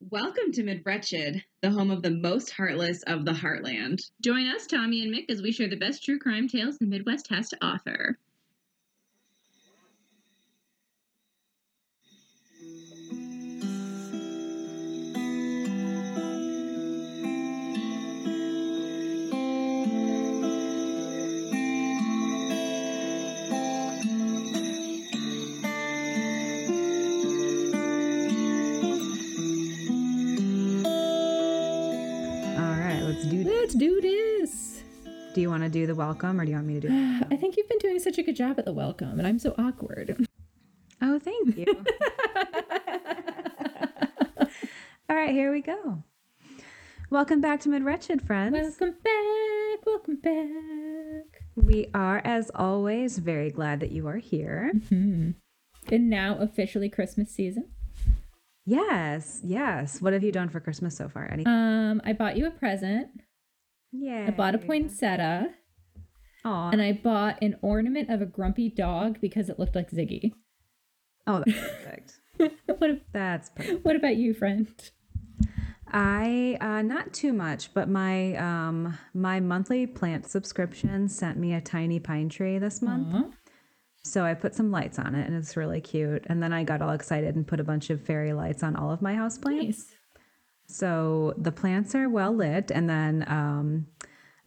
Welcome to Mid Wretched, the home of the most heartless of the heartland. Join us, Tommy and Mick, as we share the best true crime tales the Midwest has to offer. Do you want to do the welcome or do you want me to do it? I think you've been doing such a good job at the welcome, and I'm so awkward. Oh, thank you. All right, here we go. Welcome back to Mid Wretched, friends. welcome back. Welcome back. We are, as always, very glad that you are here. And now officially Christmas season. Yes, yes. What have you done for Christmas so far? Any? Um, I bought you a present. Yeah. I bought a poinsettia, Aw. and I bought an ornament of a grumpy dog because it looked like Ziggy. Oh, that's perfect. what, That's perfect. what about you, friend? I uh, not too much, but my um my monthly plant subscription sent me a tiny pine tree this month. Aw. So I put some lights on it and it's really cute. And then I got all excited and put a bunch of fairy lights on all of my house plants. Nice. So the plants are well lit. And then um,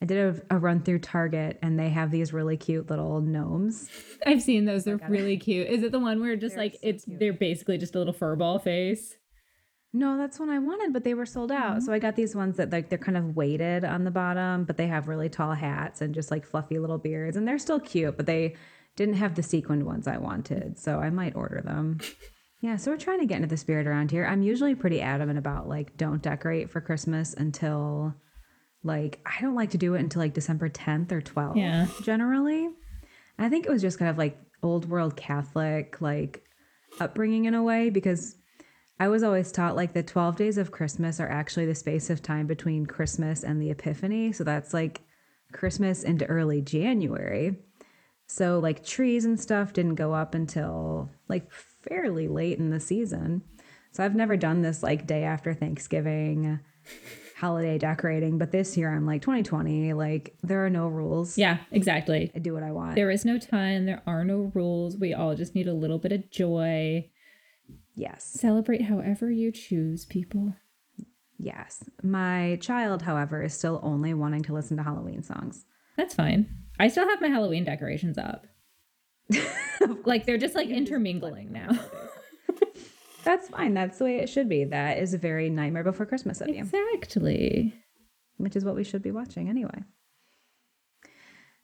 I did a, a run through Target and they have these really cute little gnomes. I've seen those. They're really cute. Is it the one where just They're like so it's cute. they're basically just a little furball face? No, that's one I wanted, but they were sold out. So I got these ones that like they're kind of weighted on the bottom, but they have really tall hats and just like fluffy little beards. And they're still cute, but they didn't have the sequined ones I wanted. So I might order them. Yeah, so we're trying to get into the spirit around here. I'm usually pretty adamant about like don't decorate for Christmas until like I don't like to do it until like December 10th or 12th Yeah. generally. I think it was just kind of like old world Catholic like upbringing in a way because I was always taught like the 12 days of Christmas are actually the space of time between Christmas and the Epiphany. So that's like Christmas into early January. So like trees and stuff didn't go up until like fairly late in the season. So I've never done this like day after Thanksgiving holiday decorating, but this year I'm like 2020, like there are no rules. Yeah, exactly. I do what I want. There is no time. There are no rules. We all just need a little bit of joy. yes. Celebrate however you choose, people. Yes. My child, however, is still only wanting to listen to Halloween songs. That's fine. I still have my Halloween decorations up. like they're just like intermingling now. That's fine. That's the way it should be. That is a very nightmare before Christmas of you, exactly. which is what we should be watching anyway.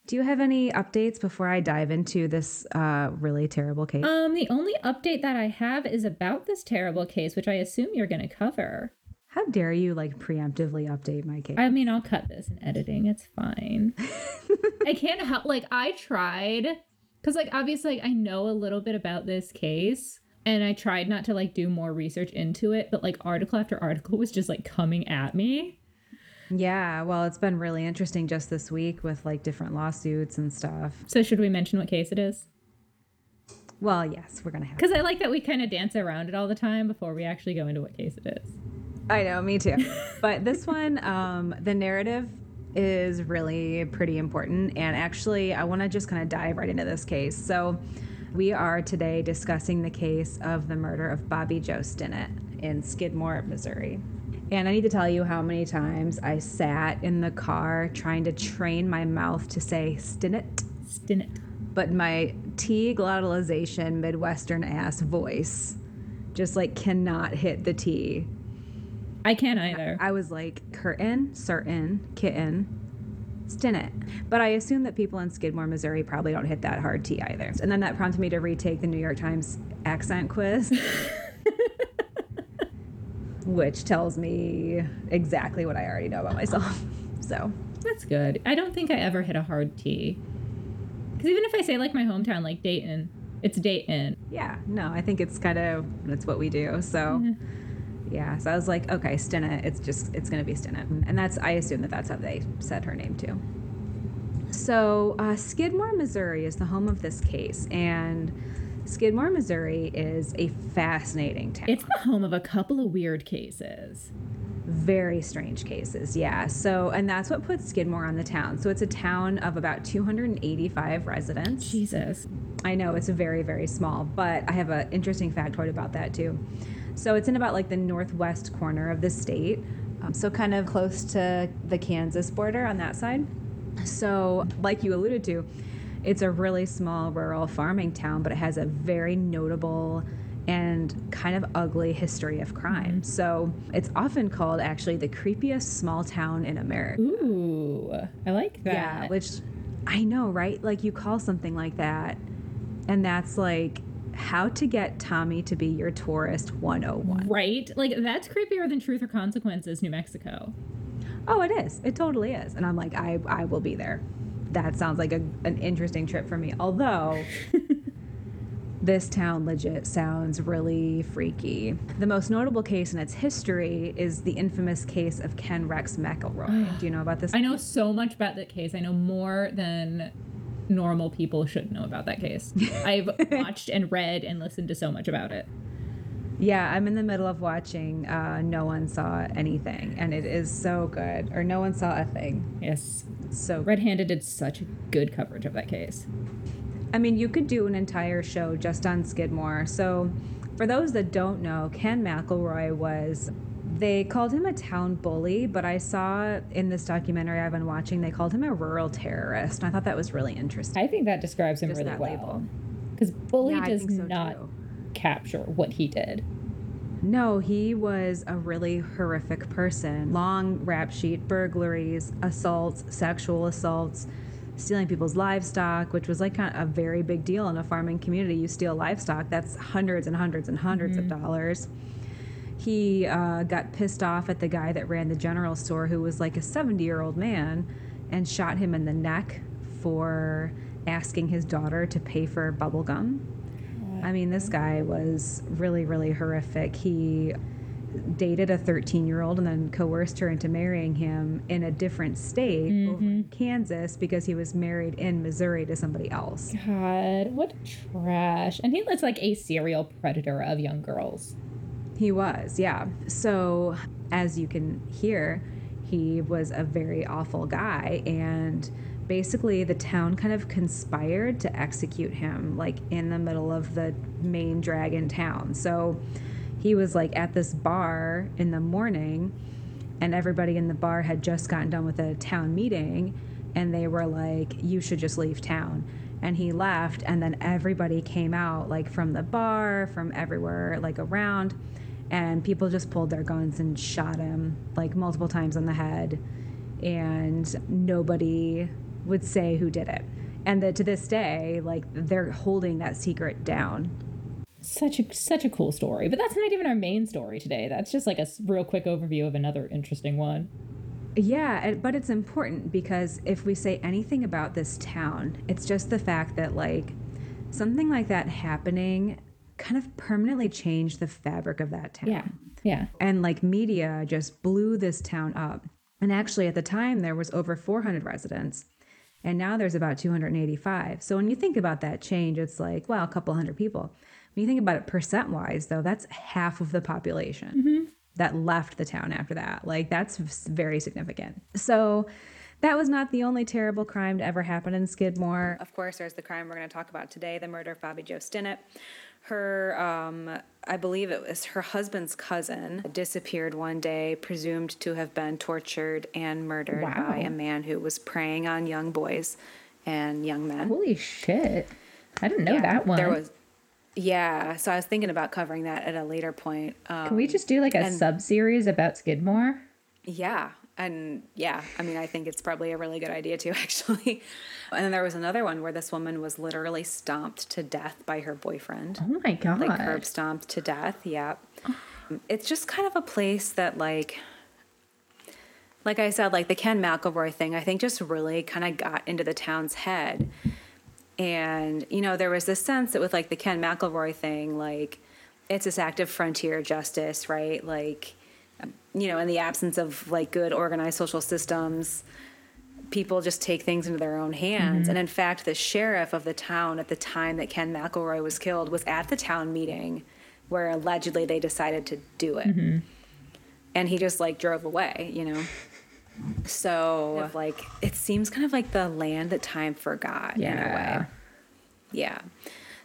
Do you have any updates before I dive into this uh, really terrible case? Um, the only update that I have is about this terrible case, which I assume you're going to cover. How dare you like preemptively update my case? I mean, I'll cut this in editing. It's fine. I can't help. Like, I tried because, like, obviously, like, I know a little bit about this case, and I tried not to like do more research into it. But like, article after article was just like coming at me. yeah, well, it's been really interesting just this week with like different lawsuits and stuff. So, should we mention what case it is? Well, yes, we're gonna have. Because I like that we kind of dance around it all the time before we actually go into what case it is. I know, me too. but this one, um, the narrative is really pretty important. And actually, I want to just kind of dive right into this case. So, we are today discussing the case of the murder of Bobbie Jo Stinnett in Skidmore, Missouri. And I need to tell you how many times I sat in the car trying to train my mouth to say Stinnett, Stinnett. but my T glottalization Midwestern ass voice just like cannot hit the T. I can't either. I was like curtain, certain, kitten, Stinnett. But I assume that people in Skidmore, Missouri probably don't hit that hard T either. And then that prompted me to retake the New York Times accent quiz, which tells me exactly what I already know about myself. So, That's good. I don't think I ever hit a hard T. Because even if I say like my hometown, like Dayton, it's Dayton. yeah, no, I think it's kind of that's what we do. So, yeah, so I was like, okay, Stinnett, it's just it's gonna be Stinnett, and that's I assume that that's how they said her name too. So, uh, Skidmore, Missouri is the home of this case, and Skidmore, Missouri is a fascinating town. It's the home of a couple of weird cases. Very strange cases, yeah. So, and that's what puts Skidmore on the town. So, it's a town of about 285 residents. Jesus. I know it's very, very small, but I have an interesting factoid about that too. So, it's in about like the northwest corner of the state. Um, so, kind of close to the Kansas border on that side. So, like you alluded to, it's a really small rural farming town, but it has a very notable and kind of ugly history of crime. So it's often called actually the creepiest small town in America. Ooh, I like that. Yeah, which I know, right? Like you call something like that, and that's like how to get Tommy to be your tourist 101. Right? Like that's creepier than Truth or Consequences, New Mexico. Oh, it is. It totally is. And I'm like, I, I will be there. That sounds like a, an interesting trip for me. Although this town legit sounds really freaky. The most notable case in its history is the infamous case of Ken Rex McElroy. Do you know about this? I know so much about that case. I know more than normal people should know about that case. I've watched and read and listened to so much about it. Yeah, I'm in the middle of watching uh, No One Saw Anything, and it is so good. Or No One Saw a Thing. Yes. So Red Handed did such good coverage of that case. I mean, you could do an entire show just on Skidmore. So, for those that don't know, Ken McElroy was. They called him a town bully, but I saw in this documentary I've been watching, they called him a rural terrorist. And I thought that was really interesting. I think that describes him Just really well. Because bully Yeah, does so, not too. capture what he did. No, he was a really horrific person. Long rap sheet, burglaries, assaults, sexual assaults, stealing people's livestock, which was like kind of a very big deal in a farming community. You steal livestock, that's hundreds and hundreds and 100s of mm-hmm. dollars. He uh, got pissed off at the guy that ran the general store, who was like a 70 year old man, and shot him in the neck for asking his daughter to pay for bubble gum. I mean, this guy was really, really horrific. He dated a 13 year old and then coerced her into marrying him in a different state over in Kansas because he was married in Missouri to somebody else. God, what trash. And he looks like a serial predator of young girls. He was, yeah. So, as you can hear, he was a very awful guy. And basically, the town kind of conspired to execute him, like in the middle of the main dragon town. So, he was like at this bar in the morning, and everybody in the bar had just gotten done with a town meeting. And they were like, You should just leave town and he left and then everybody came out like from the bar from everywhere like around and people just pulled their guns and shot him like multiple times on the head and nobody would say who did it and that to this day like they're holding that secret down Such a such a cool story. But that's not even our main story today. That's just like a real quick overview of another interesting one. Yeah, but it's important because if we say anything about this town, it's just the fact that like something like that happening kind of permanently changed the fabric of that town. Yeah. Yeah. And like media just blew this town up. And actually at the time there was over 400 residents and now there's about 285. So when you think about that change, it's like, well, a couple hundred people. When you think about it percent wise, though, that's half of the population mm-hmm. that left the town after that. Like, that's very significant. So, that was not the only terrible crime to ever happen in Skidmore. Of course, there's the crime we're going to talk about today the murder of Bobbie Jo Stinnett. Her, um, I believe it was her husband's cousin, disappeared one day, presumed to have been tortured and murdered Wow. by a man who was preying on young boys and young men. Holy shit. I didn't know Yeah, that one. There was, yeah. So I was thinking about covering that at a later point. Um, Can we just do like a sub series about Skidmore? yeah, and yeah. I mean, I think it's probably a really good idea too, actually. And then there was another one where this woman was literally stomped to death by her boyfriend, Oh my god. like curb stomped to death. Yeah. It's just kind of a place that like. Like I said, like the Ken McElroy thing, I think just really kind of got into the town's head. And, you know, there was this sense that with like the Ken McElroy thing, like it's this act of frontier justice, right? Like, you know, in the absence of like good organized social systems, people just take things into their own hands. Mm-hmm. And in fact, the sheriff of the town at the time that Ken McElroy was killed was at the town meeting where allegedly they decided to do it. Mm-hmm. And he just like drove away, you know? So, like, it seems kind of like the land that time forgot in a Yeah. way. Yeah.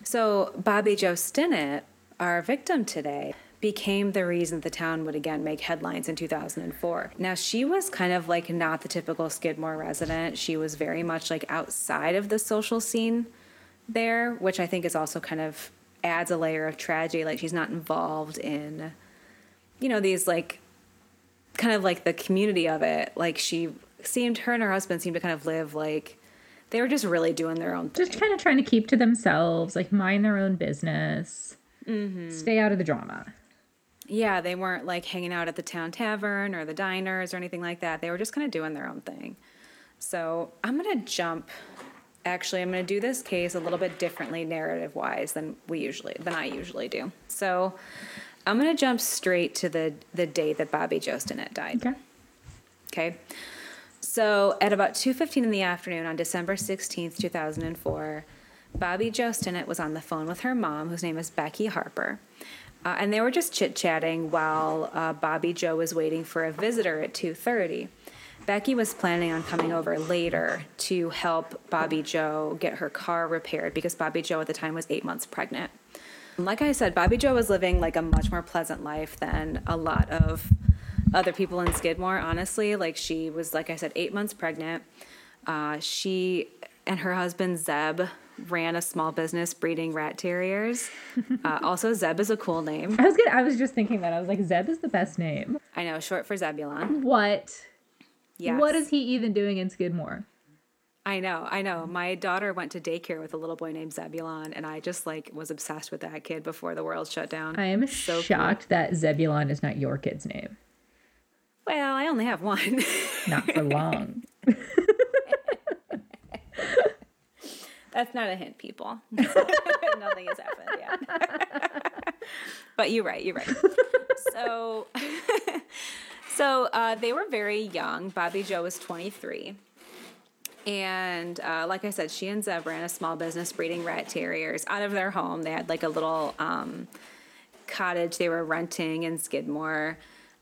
So, Bobbie Jo Stinnett, our victim today, became the reason the town would again make headlines in 2004. Now, she was kind of like not the typical Skidmore resident. She was very much like outside of the social scene there, which I think is also kind of adds a layer of tragedy. Like, she's not involved in, you know, these like kind of like the community of it. Like, she seemed, her and her husband seemed to kind of live like, they were just really doing their own thing. Just kind of trying to keep to themselves, like mind their own business, mm-hmm. stay out of the drama. Yeah, they weren't like hanging out at the town tavern or the diners or anything like that. They were just kind of doing their own thing. So I'm going to jump. Actually, I'm going to do this case a little bit differently narrative wise than we usually than I usually do. So I'm going to jump straight to the the date that Bobbie Jo Stinnett died. Okay. Okay. So at about 2:15 in the afternoon on December 16th, 2004, Bobbie Jo Stinnett was on the phone with her mom, whose name is Becky Harper. Uh, and they were just chit-chatting while uh, Bobbie Jo was waiting for a visitor at 2:30. Becky was planning on coming over later to help Bobbie Jo get her car repaired because Bobbie Jo at the time was 8 months pregnant. Like I said, Bobbie Jo was living like a much more pleasant life than a lot of other people in Skidmore, honestly. Like she was, like I said, eight months pregnant. Uh, she and her husband Zeb ran a small business breeding rat terriers. Uh, also, Zeb is a cool name. I was good. I was just thinking that. I was like, Zeb is the best name. I know, short for Zebulon. What? Yes. What is he even doing in Skidmore? I know, I know. My daughter went to daycare with a little boy named Zebulon, and I just like was obsessed with that kid before the world shut down. I am So cool. shocked that Zebulon is not your kid's name. Well, I only have one. Not for long. That's not a hint, people. Nothing has happened yet. but you're right. You're right. so, so uh, they were very young. Bobbie Jo was 23. And uh, like I said, she and Zeb ran a small business breeding rat terriers out of their home. They had like a little um, cottage they were renting in Skidmore.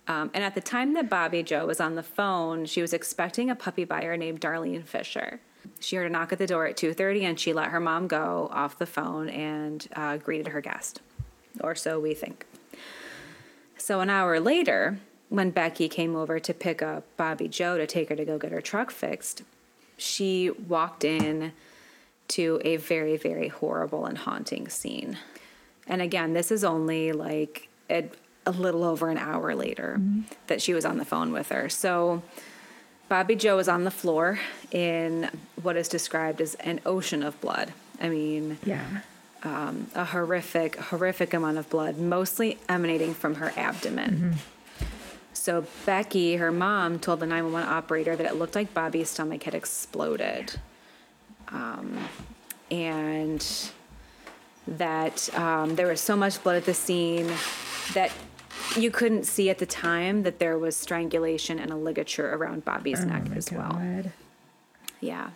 Um, and at the time that Bobbie Jo was on the phone, she was expecting a puppy buyer named Darlene Fisher. She heard a knock at the door at 2:30, and she let her mom go off the phone and uh, greeted her guest, or so we think. So an hour later, when Becky came over to pick up Bobbie Jo to take her to go get her truck fixed, she walked in to a very, very horrible and haunting scene. And again, this is only like a, a little over an hour later that she was on the phone with her. So Bobbie Jo is on the floor in what is described as an ocean of blood. I mean, Yeah. a horrific, horrific amount of blood, mostly emanating from her abdomen. So Becky, her mom, told the 911 operator that it looked like Bobbie's stomach had exploded. Um, and that um, there was so much blood at the scene that you couldn't see at the time that there was strangulation and a ligature around Bobbie's oh neck as well. God. Yeah.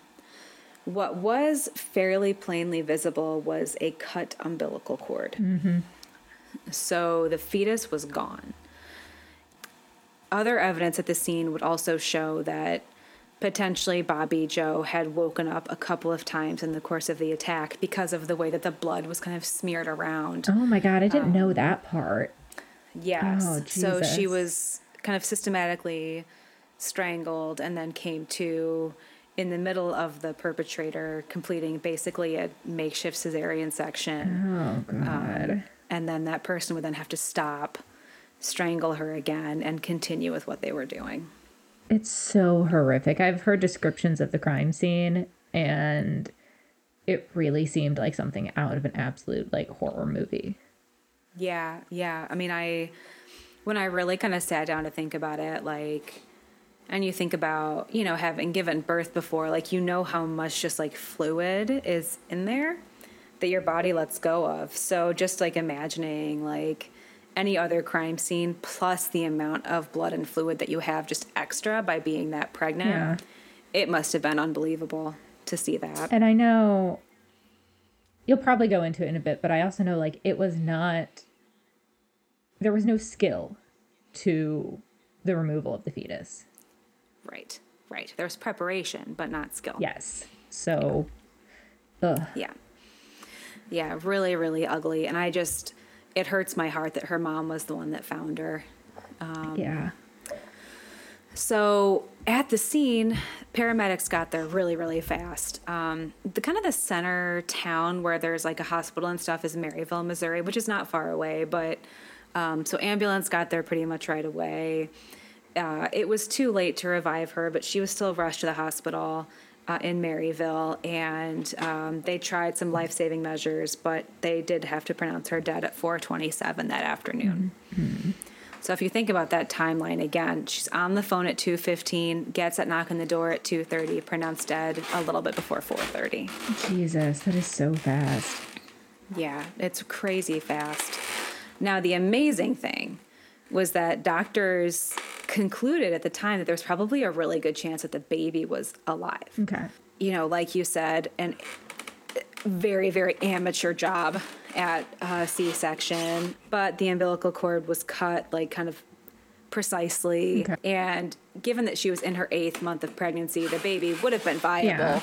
What was fairly plainly visible was a cut umbilical cord. Mm-hmm. So the fetus was gone. Other evidence at the scene would also show that potentially Bobbie Jo had woken up a couple of times in the course of the attack because of the way that the blood was kind of smeared around. Oh my God. I didn't um, know that part. Oh, yes. Oh, so she was kind of systematically strangled and then came to in the middle of the perpetrator completing basically a makeshift cesarean section. Oh um, God. And then that person would then have to stop, strangle her again, and continue with what they were doing. It's so horrific. I've heard descriptions of the crime scene and it really seemed like something out of an absolute like horror movie. Yeah, yeah. I mean, I when I really kind of sat down to think about it, like, and you think about you know having given birth before, like you know how much just like fluid is in there that your body lets go of. So just like imagining like any other crime scene plus the amount of blood and fluid that you have just extra by being that pregnant. Yeah. it must have been unbelievable to see that. And I know you'll probably go into it in a bit, but I also know like it was not there was no skill to the removal of the fetus. Right. Right. There was preparation, but not skill. Yes. So ugh. Yeah. Yeah, really, really ugly. And I just, it hurts my heart that her mom was the one that found her. Um, yeah. So at the scene, paramedics got there really, really fast. Um, the kind of the center town where there's like a hospital and stuff is Maryville, Missouri, which is not far away. But um, so ambulance got there pretty much right away. Uh, it was too late to revive her, but she was still rushed to the hospital uh, in Maryville, and um, they tried some life-saving measures, but they did have to pronounce her dead at 4:27 that afternoon. So if you think about that timeline again, she's on the phone at 2:15, gets that knock on the door at 2:30, pronounced dead a little bit before 4:30. Jesus, that is so fast. Yeah, it's crazy fast. Now the amazing thing was that doctors concluded at the time that there was probably a really good chance that the baby was alive. Okay. You know, like you said, an very very amateur job at a C-section, but the umbilical cord was cut like kind of precisely. Okay. And given that she was in her eighth month of pregnancy, the baby would have been viable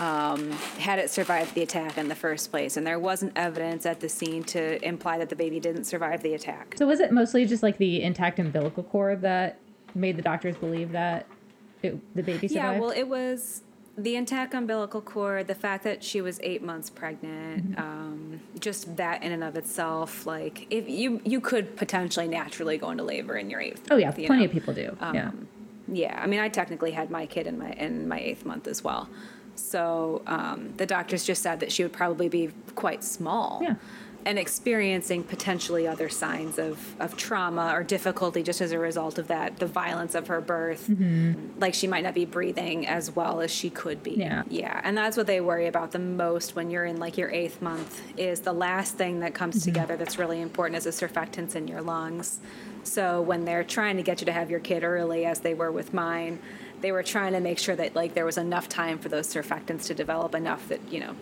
um, had it survived the attack in the first place. And there wasn't evidence at the scene to imply that the baby didn't survive the attack. So was it mostly just like the intact umbilical cord that made the doctors believe that it, the baby survived? Yeah, well, it was the intact umbilical cord, the fact that she was eight months pregnant, Mm-hmm. um, just that in and of itself, like if you you could potentially naturally go into labor in your eighth. oh yeah, month, plenty know? of people do. yeah. Um, Yeah, I mean, I technically had my kid in my in my eighth month as well. So um, the doctors just said that she would probably be quite small. Yeah. And experiencing potentially other signs of, of trauma or difficulty just as a result of that, the violence of her birth. Mm-hmm. Like she might not be breathing as well as she could be. Yeah. Yeah. And that's what they worry about the most when you're in like your eighth month is the last thing that comes mm-hmm. together that's really important is the surfactants in your lungs. So when they're trying to get you to have your kid early, as they were with mine, they were trying to make sure that like there was enough time for those surfactants to develop enough that you know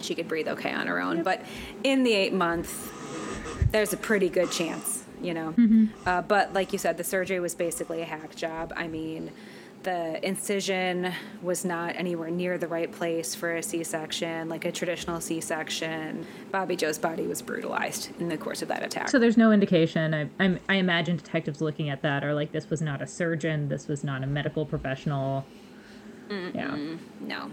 she could breathe okay on her own. But in the eight months, there's a pretty good chance, you know. Uh, but like you said, the surgery was basically a hack job. I mean. The incision was not anywhere near the right place for a C section, like a traditional C section. Bobbie Jo's body was brutalized in the course of that attack. So there's no indication. I, I I imagine detectives looking at that are like, this was not a surgeon. This was not a medical professional. Yeah. No,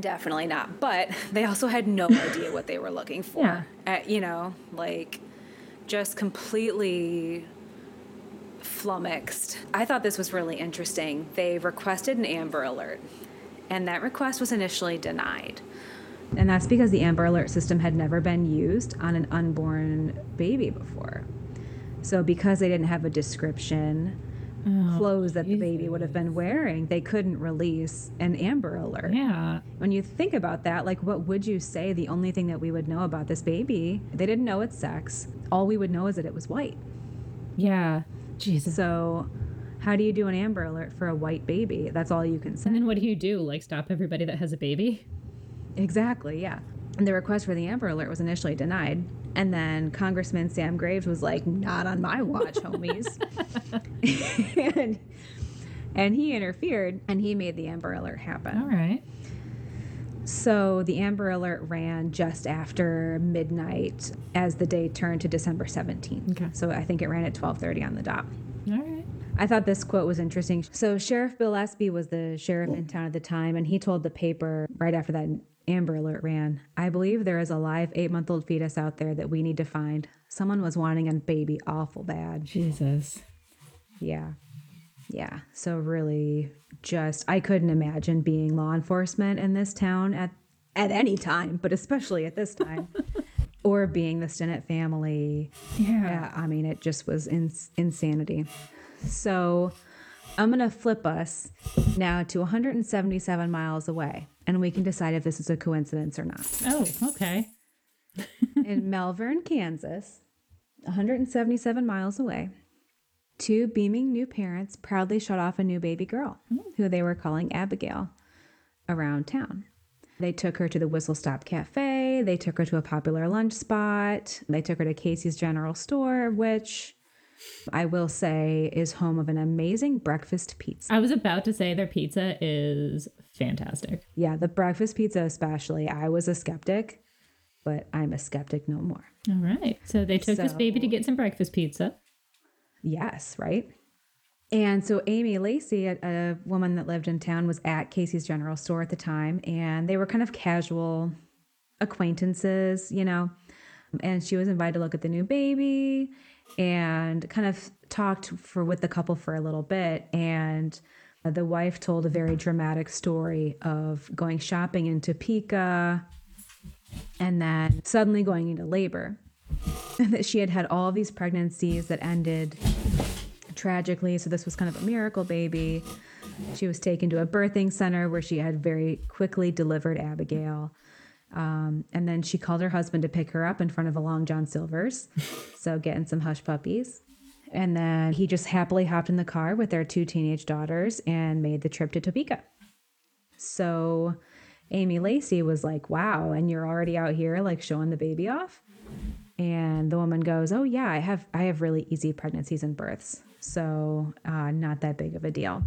definitely not. But they also had no idea what they were looking for. Yeah. Uh, you know, like just completely flummoxed. I thought this was really interesting. They requested an Amber Alert, and that request was initially denied. And that's because the Amber Alert system had never been used on an unborn baby before. So, because they didn't have a description, Oh, clothes that the baby would have been wearing, they couldn't release an Amber Alert. Yeah. When you think about that, like, what would you say? The only thing that we would know about this baby, they didn't know its sex. All we would know is that it was white. Yeah. Jesus. So, how do you do an Amber Alert for a white baby? That's all you can say. And then what do you do? Like stop everybody that has a baby? Exactly, yeah. And the request for the Amber Alert was initially denied. And then Congressman Sam Graves was like, not on my watch, homies. and, and he interfered and he made the Amber Alert happen. All right. So the Amber Alert ran just after midnight as the day turned to December 17th. Okay. So I think it ran at 12:30 on the dot. All right. I thought this quote was interesting. So Sheriff Bill Espy was the sheriff in town at the time, and he told the paper right after that Amber Alert ran, "I believe there is a live eight-month-old fetus out there that we need to find. Someone was wanting a baby awful bad." Jesus. Yeah, yeah. So really, just I couldn't imagine being law enforcement in this town at at any time, but especially at this time. Or being the Stinnett family, Yeah. yeah, I mean, it just was ins- insanity. So I'm going to flip us now to 177 miles away, and we can decide if this is a coincidence or not. Oh, okay. In Melvern, Kansas, 177 miles away, two beaming new parents proudly showed off a new baby girl who they were calling Abigail around town. They took her to the Whistle Stop Cafe. They took her to a popular lunch spot. They took her to Casey's General Store, which I will say is home of an amazing breakfast pizza. I was about to say their pizza is fantastic. Yeah, the breakfast pizza, especially. I was a skeptic, but I'm a skeptic no more. All right. So they took this baby to get some breakfast pizza. Yes, right? And so Amy Lacey, a, a woman that lived in town, was at Casey's General Store at the time, and they were kind of casual acquaintances, you know. And she was invited to look at the new baby and kind of talked for with the couple for a little bit. And the wife told a very dramatic story of going shopping in Topeka and then suddenly going into labor. And that she had had all these pregnancies that ended tragically. So this was kind of a miracle baby. She was taken to a birthing center where she had very quickly delivered Abigail. Um, and then she called her husband to pick her up in front of a Long John Silver's. so getting some hush puppies. And then he just happily hopped in the car with their two teenage daughters and made the trip to Topeka. So Amy Lacey was like, wow, and you're already out here like showing the baby off? And the woman goes, "Oh yeah, I have I have really easy pregnancies and births, so uh, not that big of a deal."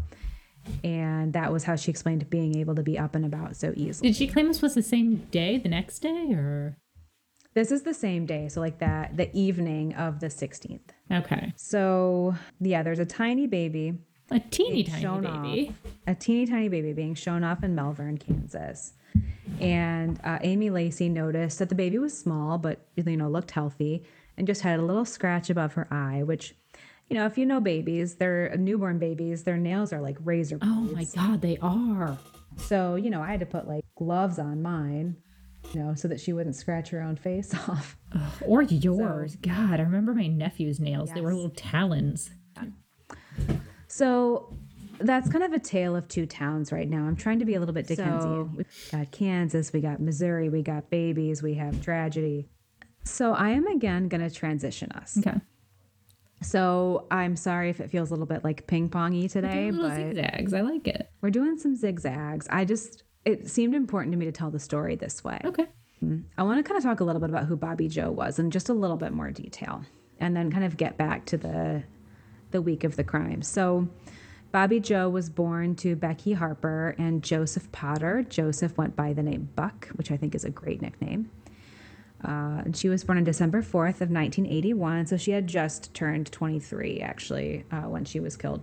And that was how she explained being able to be up and about so easily. Did she claim this was the same day, the next day, or? This is the same day, so like that the evening of the 16th. Okay. So yeah, there's a tiny baby, A teeny tiny baby. off, a teeny tiny baby being shown off in Melvern, Kansas. And uh, Amy Lacey noticed that the baby was small, but you know looked healthy, and just had a little scratch above her eye. Which, you know, if you know babies, they're newborn babies. Their nails are like razor Oh my god, they are. So you know, I had to put like gloves on mine, you know, so that she wouldn't scratch her own face off. Or yours. God, I remember my nephew's nails. They were little talons. So that's kind of a tale of two towns right now. I'm trying to be a little bit Dickensian. We've got Kansas, we got Missouri, we got babies, we have tragedy. So I am again going to transition us. Okay. So I'm sorry if it feels a little bit like ping pongy today, but zigzags. I like it. we're doing some zigzags. I just it seemed important to me to tell the story this way. Okay. Mm. I want to kind of talk a little bit about who Bobbie Jo was in just a little bit more detail, and then kind of get back to the the week of the crime. So, Bobbie Jo was born to Becky Harper and Joseph Potter. Joseph went by the name Buck, which I think is a great nickname. Uh, and she was born on December 4th of 1981, so she had just turned 23 actually uh, when she was killed.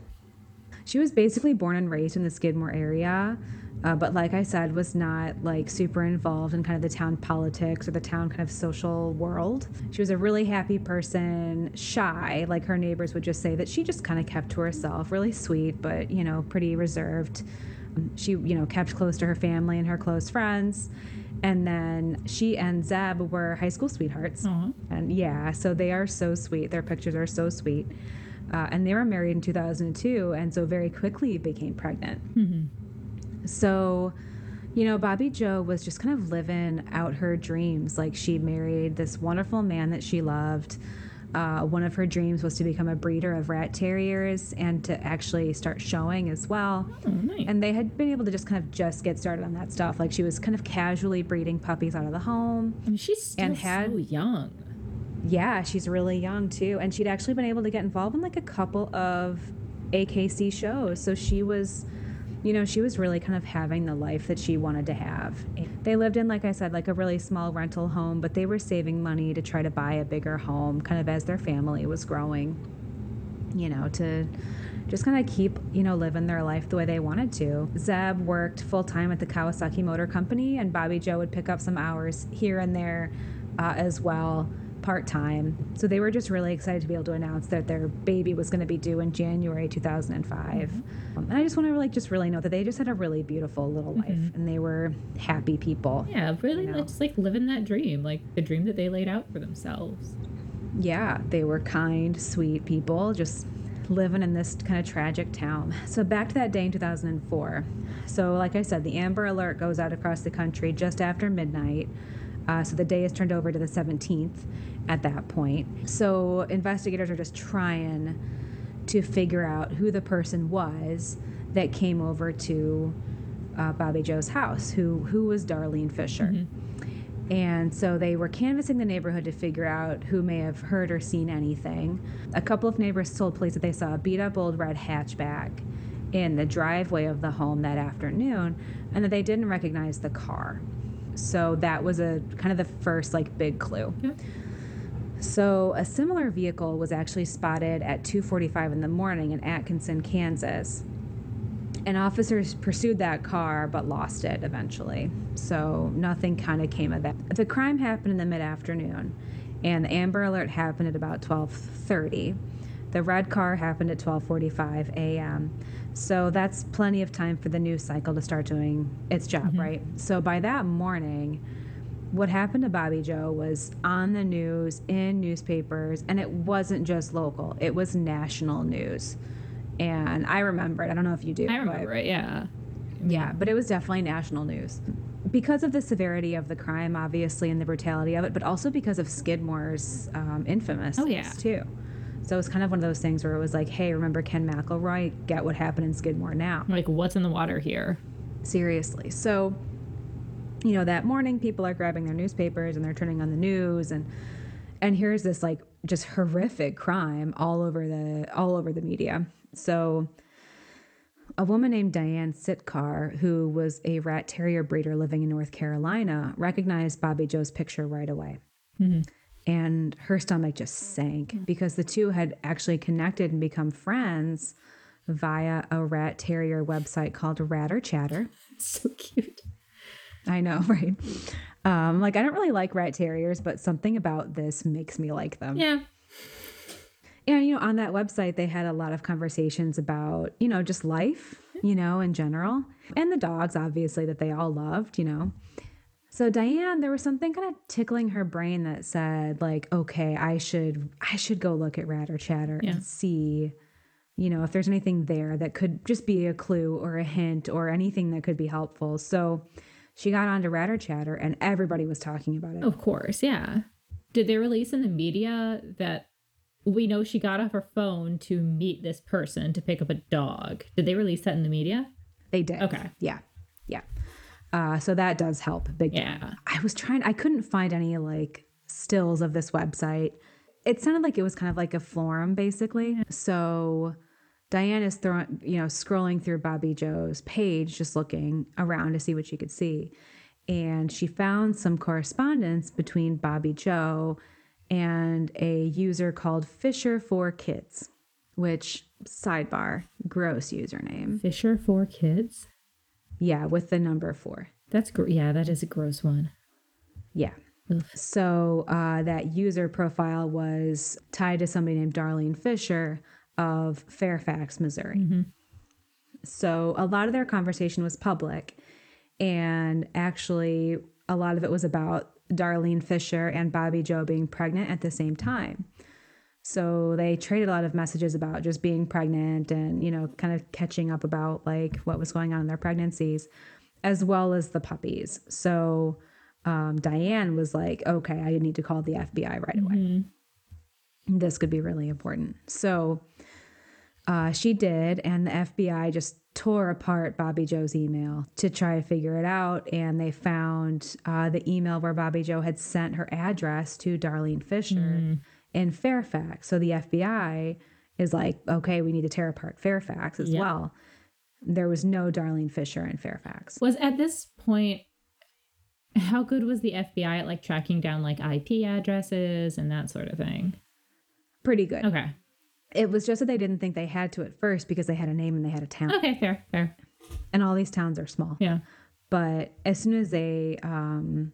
She was basically born and raised in the Skidmore area, uh, but like I said, was not like super involved in kind of the town politics or the town kind of social world. She was a really happy person, shy, like her neighbors would just say that she just kind of kept to herself, really sweet, but you know, pretty reserved. She, you know, kept close to her family and her close friends. And then she and Zeb were high school sweethearts. And yeah, so they are so sweet. Their pictures are so sweet. Uh, and they were married in 2002 and so very quickly became pregnant. So, you know, Bobbie Jo was just kind of living out her dreams. Like she married this wonderful man that she loved. Uh, one of her dreams was to become a breeder of rat terriers and to actually start showing as well. Oh, nice. And they had been able to just kind of just get started on that stuff. Like she was kind of casually breeding puppies out of the home. I mean, she's still and had- so young. Yeah, she's really young too. And she'd actually been able to get involved in like a couple of AKC shows. So she was, you know, she was really kind of having the life that she wanted to have. They lived in, like I said, like a really small rental home, but they were saving money to try to buy a bigger home kind of as their family was growing, you know, to just kind of keep, you know, living their life the way they wanted to. Zeb worked full time at the Kawasaki Motor Company, and Bobbie Jo would pick up some hours here and there uh, as well, part time. So they were just really excited to be able to announce that their baby was going to be due in January 2005. Um, and I just want to like just really know that they just had a really beautiful little life, and they were happy people. Yeah, really, know. just like living that dream, like the dream that they laid out for themselves. yeah, they were kind, sweet people, just living in this kind of tragic town. So back to that day in 2004. So, like I said, the Amber Alert goes out across the country just after midnight. Uh, so the day is turned over to the 17th at that point. So investigators are just trying to figure out who the person was that came over to uh, Bobbie Jo's house, who who was Darlene Fisher. And so they were canvassing the neighborhood to figure out who may have heard or seen anything. A couple of neighbors told police that they saw a beat up old red hatchback in the driveway of the home that afternoon and that they didn't recognize the car. So that was a kind of the first like big clue. Yeah. So a similar vehicle was actually spotted at 2:45 in the morning in Atkinson, Kansas. And officers pursued that car but lost it eventually. So nothing kind of came of that. The crime happened in the mid-afternoon and the Amber Alert happened at about 12:30. The red car happened at 12:45 a.m. So that's plenty of time for the news cycle to start doing its job, right? So by that morning, what happened to Bobbie Jo was on the news, in newspapers, and it wasn't just local, it was national news. And I remember it. I don't know if you do. I but- remember it. Yeah. yeah, but it was definitely national news. Because of the severity of the crime, obviously, and the brutality of it, but also because of Skidmore's um, infamous Oh, yeah. too. So it was kind of one of those things where it was like, hey, remember Ken McElroy? Get what happened in Skidmore now. Like, what's in the water here? Seriously. So, you know, that morning people are grabbing their newspapers and they're turning on the news and and here's this like just horrific crime all over the all over the media. So a woman named Diane Sitkar, who was a rat terrier breeder living in North Carolina, recognized Bobbie Jo's picture right away. Mm-hmm. And her stomach just sank because the two had actually connected and become friends via a rat terrier website called Ratter Chatter. So cute. I know, right? Um, like I don't really like rat terriers, but something about this makes me like them. Yeah. And you know, on that website they had a lot of conversations about, you know, just life, you know, in general. And the dogs obviously that they all loved, you know. So Diane, there was something kind of tickling her brain that said like, okay, I should I should go look at Ratter Chatter Yeah. and see you know, if there's anything there that could just be a clue or a hint or anything that could be helpful. So she got onto Ratter Chatter and everybody was talking about it. Of course. Yeah. Did they release in the media that we know she got off her phone to meet this person to pick up a dog? Did they release that in the media? They did. Okay. Yeah. Yeah. Uh, so that does help big time. Yeah. I was trying, I couldn't find any like stills of this website. It sounded like it was kind of like a forum basically. So Diane is throwing, you know, scrolling through Bobbie Jo's page, just looking around to see what she could see. And she found some correspondence between Bobbie Jo and a user called Fisher for Kids, which sidebar, gross username. Fisher for kids? Yeah, with the number four. That's gr- yeah, that is a gross one. Yeah. Ugh. So uh, that user profile was tied to somebody named Darlene Fisher of Fairfax, Missouri. So a lot of their conversation was public. And actually, a lot of it was about Darlene Fisher and Bobbie Jo being pregnant at the same time. So they traded a lot of messages about just being pregnant and, you know, kind of catching up about like what was going on in their pregnancies, as well as the puppies. So um, Diane was like, okay, I need to call the FBI right away. This could be really important. So uh, she did, and the FBI just tore apart Bobbie Jo's email to try to figure it out. And they found uh, the email where Bobbie Jo had sent her address to Darlene Fisher in Fairfax. So the FBI is like, okay, we need to tear apart Fairfax as well. There was no Darlene Fisher in Fairfax. Was at this point how good was the FBI at like tracking down like IP addresses and that sort of thing? Pretty good. Okay. It was just that they didn't think they had to at first because they had a name and they had a town. Okay, fair, fair. And all these towns are small. Yeah. But as soon as they, um,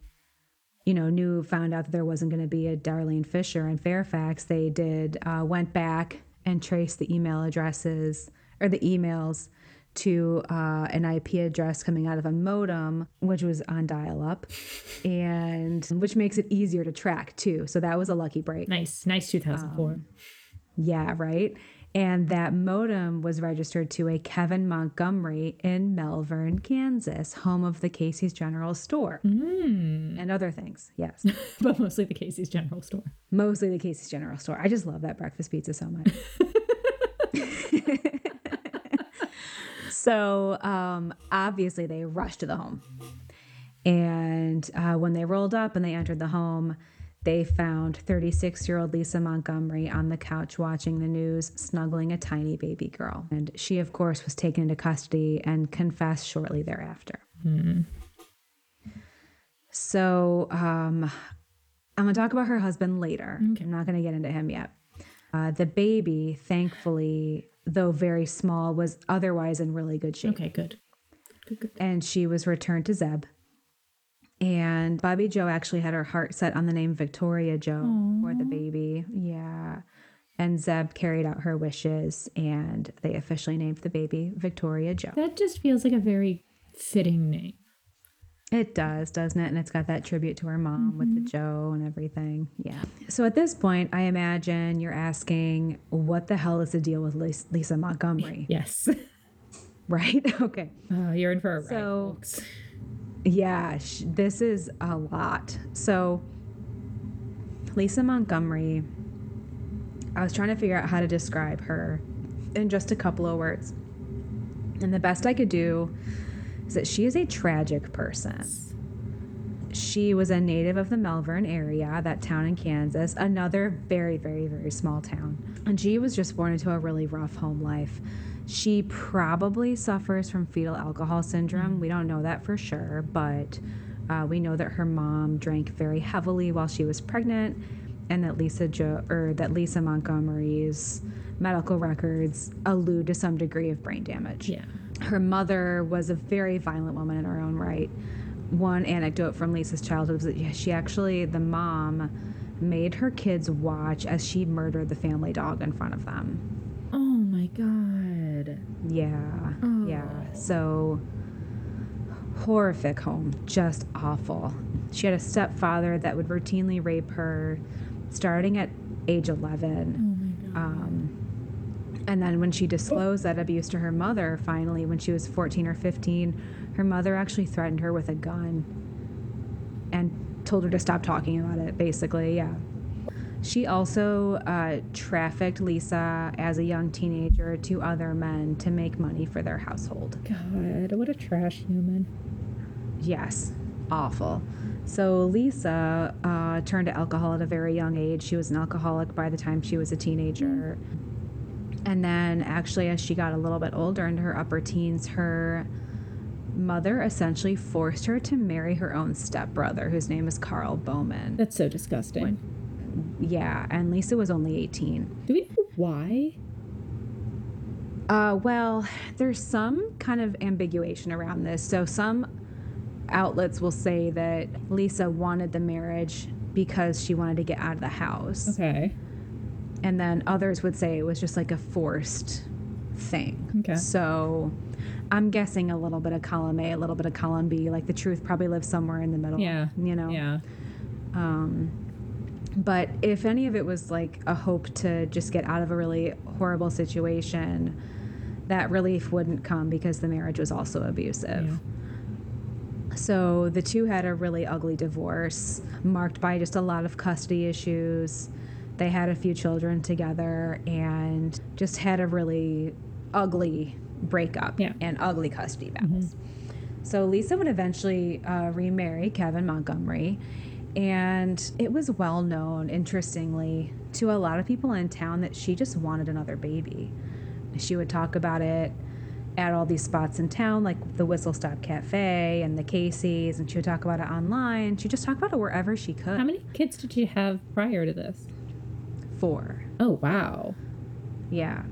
you know, knew, found out that there wasn't going to be a Darlene Fisher in Fairfax, they did, uh, went back and traced the email addresses or the emails to uh, an IP address coming out of a modem, which was on dial up, and which makes it easier to track too. So that was a lucky break. Nice. Nice 2004. Yeah, right. And that modem was registered to a Kevin Montgomery in Melvern, Kansas, home of the Casey's General Store and other things. Yes, but mostly the Casey's General Store. mostly the Casey's General Store. I just love that breakfast pizza so much. So um, obviously, they rushed to the home. And uh, when they rolled up and they entered the home, they found 36 year old Lisa Montgomery on the couch watching the news, snuggling a tiny baby girl. And she, of course, was taken into custody and confessed shortly thereafter. So um, I'm going to talk about her husband later. I'm not going to get into him yet. Uh, the baby, thankfully, though very small, was otherwise in really good shape Okay, good. Good, good. and she was returned to Zeb. And Bobbie Jo actually had her heart set on the name Victoria Jo for the baby. Yeah. And Zeb carried out her wishes and they officially named the baby Victoria Jo. That just feels like a very fitting name. It does, doesn't it? And it's got that tribute to her mom with the mm-hmm. Jo and everything. Yeah. So at this point, I imagine you're asking, what the hell is the deal with Lisa Montgomery? Yes. Right? Okay. Oh, you're in for a ride, So- folks. Yeah, sh- this is a lot. So, Lisa Montgomery, I was trying to figure out how to describe her in just a couple of words. And the best I could do is that she is a tragic person. She was a native of the Melvern area, that town in Kansas, another very, very, very small town. And she was just born into a really rough home life. She probably suffers from fetal alcohol syndrome. We don't know that for sure, but uh, we know that her mom drank very heavily while she was pregnant, and that Lisa jo- or that Lisa Montgomery's medical records allude to some degree of brain damage Yeah. her mother was a very violent woman in her own right. One anecdote from Lisa's childhood was that she actually, the mom, made her kids watch as she murdered the family dog in front of them. Yeah, Oh. yeah. So horrific home, just awful. She had a stepfather that would routinely rape her, starting at age 11. Oh my god. Um, and then when she disclosed that abuse to her mother, finally, when she was 14 or 15, her mother actually threatened her with a gun and told her to stop talking about it, basically. Yeah. She also uh, trafficked Lisa as a young teenager to other men to make money for their household. God, what a trash human. Yes, awful. So Lisa uh, turned to alcohol at a very young age. She was an alcoholic by the time she was a teenager. And then, actually, as she got a little bit older into her upper teens, her mother essentially forced her to marry her own stepbrother, whose name is Carl Bowman. That's so disgusting. Yeah, and Lisa was only 18. Do we know why? Uh, well, there's some kind of ambiguation around this. So some outlets will say that Lisa wanted the marriage because she wanted to get out of the house. Okay. And then others would say it was just like a forced thing. Okay. So I'm guessing a little bit of column A, a little bit of column B. Like the truth probably lives somewhere in the middle. Yeah. You know? Yeah. Um, but if any of it was like a hope to just get out of a really horrible situation, that relief wouldn't come because the marriage was also abusive. So the two had a really ugly divorce, marked by just a lot of custody issues. They had a few children together and just had a really ugly breakup Yeah. and ugly custody battles. So Lisa would eventually uh, remarry Kevin Montgomery. And it was well known, interestingly, to a lot of people in town that she just wanted another baby. She would talk about it at all these spots in town, like the Whistle Stop Cafe and the Casey's, and she would talk about it online. She'd just talk about it wherever she could. How many kids did she have prior to this? Four. Oh wow. Yeah.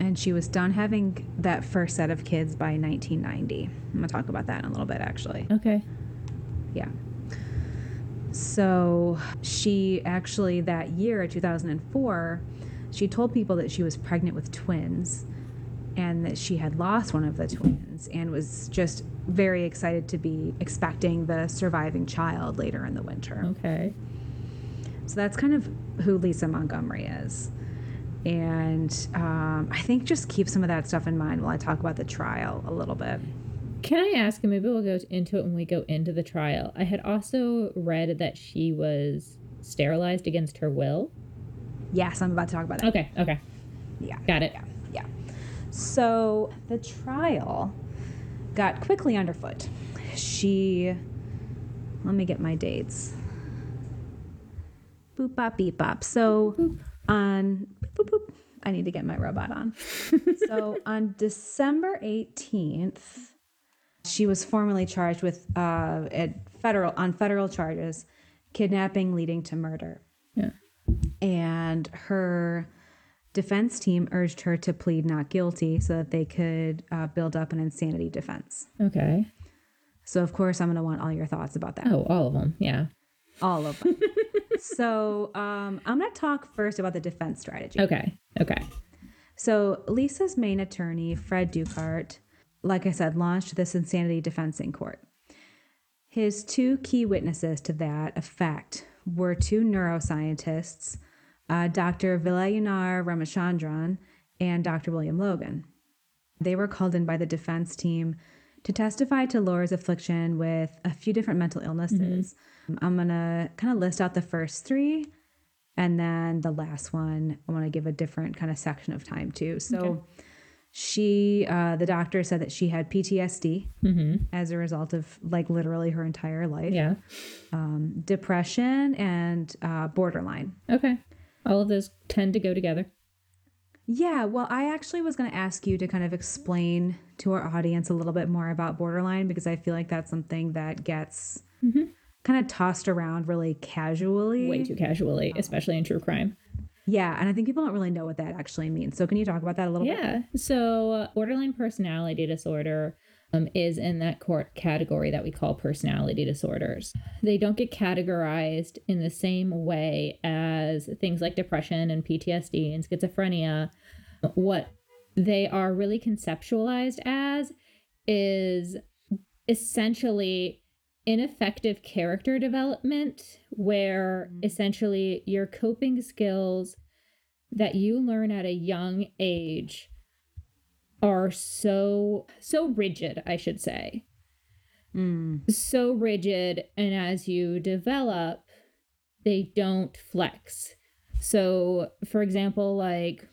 And she was done having that first set of kids by 1990. I'm going to talk about that in a little bit, actually. Okay. Yeah. So she actually, that year, 2004, she told people that she was pregnant with twins and that she had lost one of the twins and was just very excited to be expecting the surviving child later in the winter. Okay. So that's kind of who Lisa Montgomery is. And um, I think just keep some of that stuff in mind while I talk about the trial a little bit. Can I ask, and maybe we'll go into it when we go into the trial. I had also read that she was sterilized against her will. Yes, I'm about to talk about that. Okay, okay. Yeah. Got it. Yeah. Yeah. So the trial got quickly underfoot. She, let me get my dates. Boop bop beep bop. So on boop, boop, I need to get my robot on. so on December 18th, she was formally charged with uh, federal on federal charges, kidnapping leading to murder. Yeah. And her defense team urged her to plead not guilty so that they could uh, build up an insanity defense. Okay. So of course I'm going to want all your thoughts about that. Oh, all of them. Yeah. All of them. so um, I'm going to talk first about the defense strategy. Okay. Okay. So Lisa's main attorney, Fred Duchardt, like I said, launched this insanity defense in court. His two key witnesses to that effect were two neuroscientists, uh, Dr. Vilayanur Ramachandran and Dr. William Logan. They were called in by the defense team to testify to Laura's affliction with a few different mental illnesses. Mm-hmm. I'm going to kind of list out the first three, and then the last one, I want to give a different kind of section of time to. So, okay. She, uh, the doctor said that she had PTSD mm-hmm. as a result of like literally her entire life. Yeah. Um, depression and uh, borderline. Okay. All of those tend to go together. Yeah, well, I actually was going to ask you to kind of explain to our audience a little bit more about borderline because I feel like that's something that gets mm-hmm. kind of tossed around really casually. Way too casually, especially in true crime. Yeah, and I think people don't really know what that actually means. So, can you talk about that a little yeah. bit? Yeah. So, uh, borderline personality disorder um, is in that court category that we call personality disorders. They don't get categorized in the same way as things like depression and PTSD and schizophrenia. What they are really conceptualized as is essentially ineffective character development, where mm-hmm. essentially your coping skills that you learn at a young age are so so rigid i should say mm. so rigid and as you develop they don't flex so for example like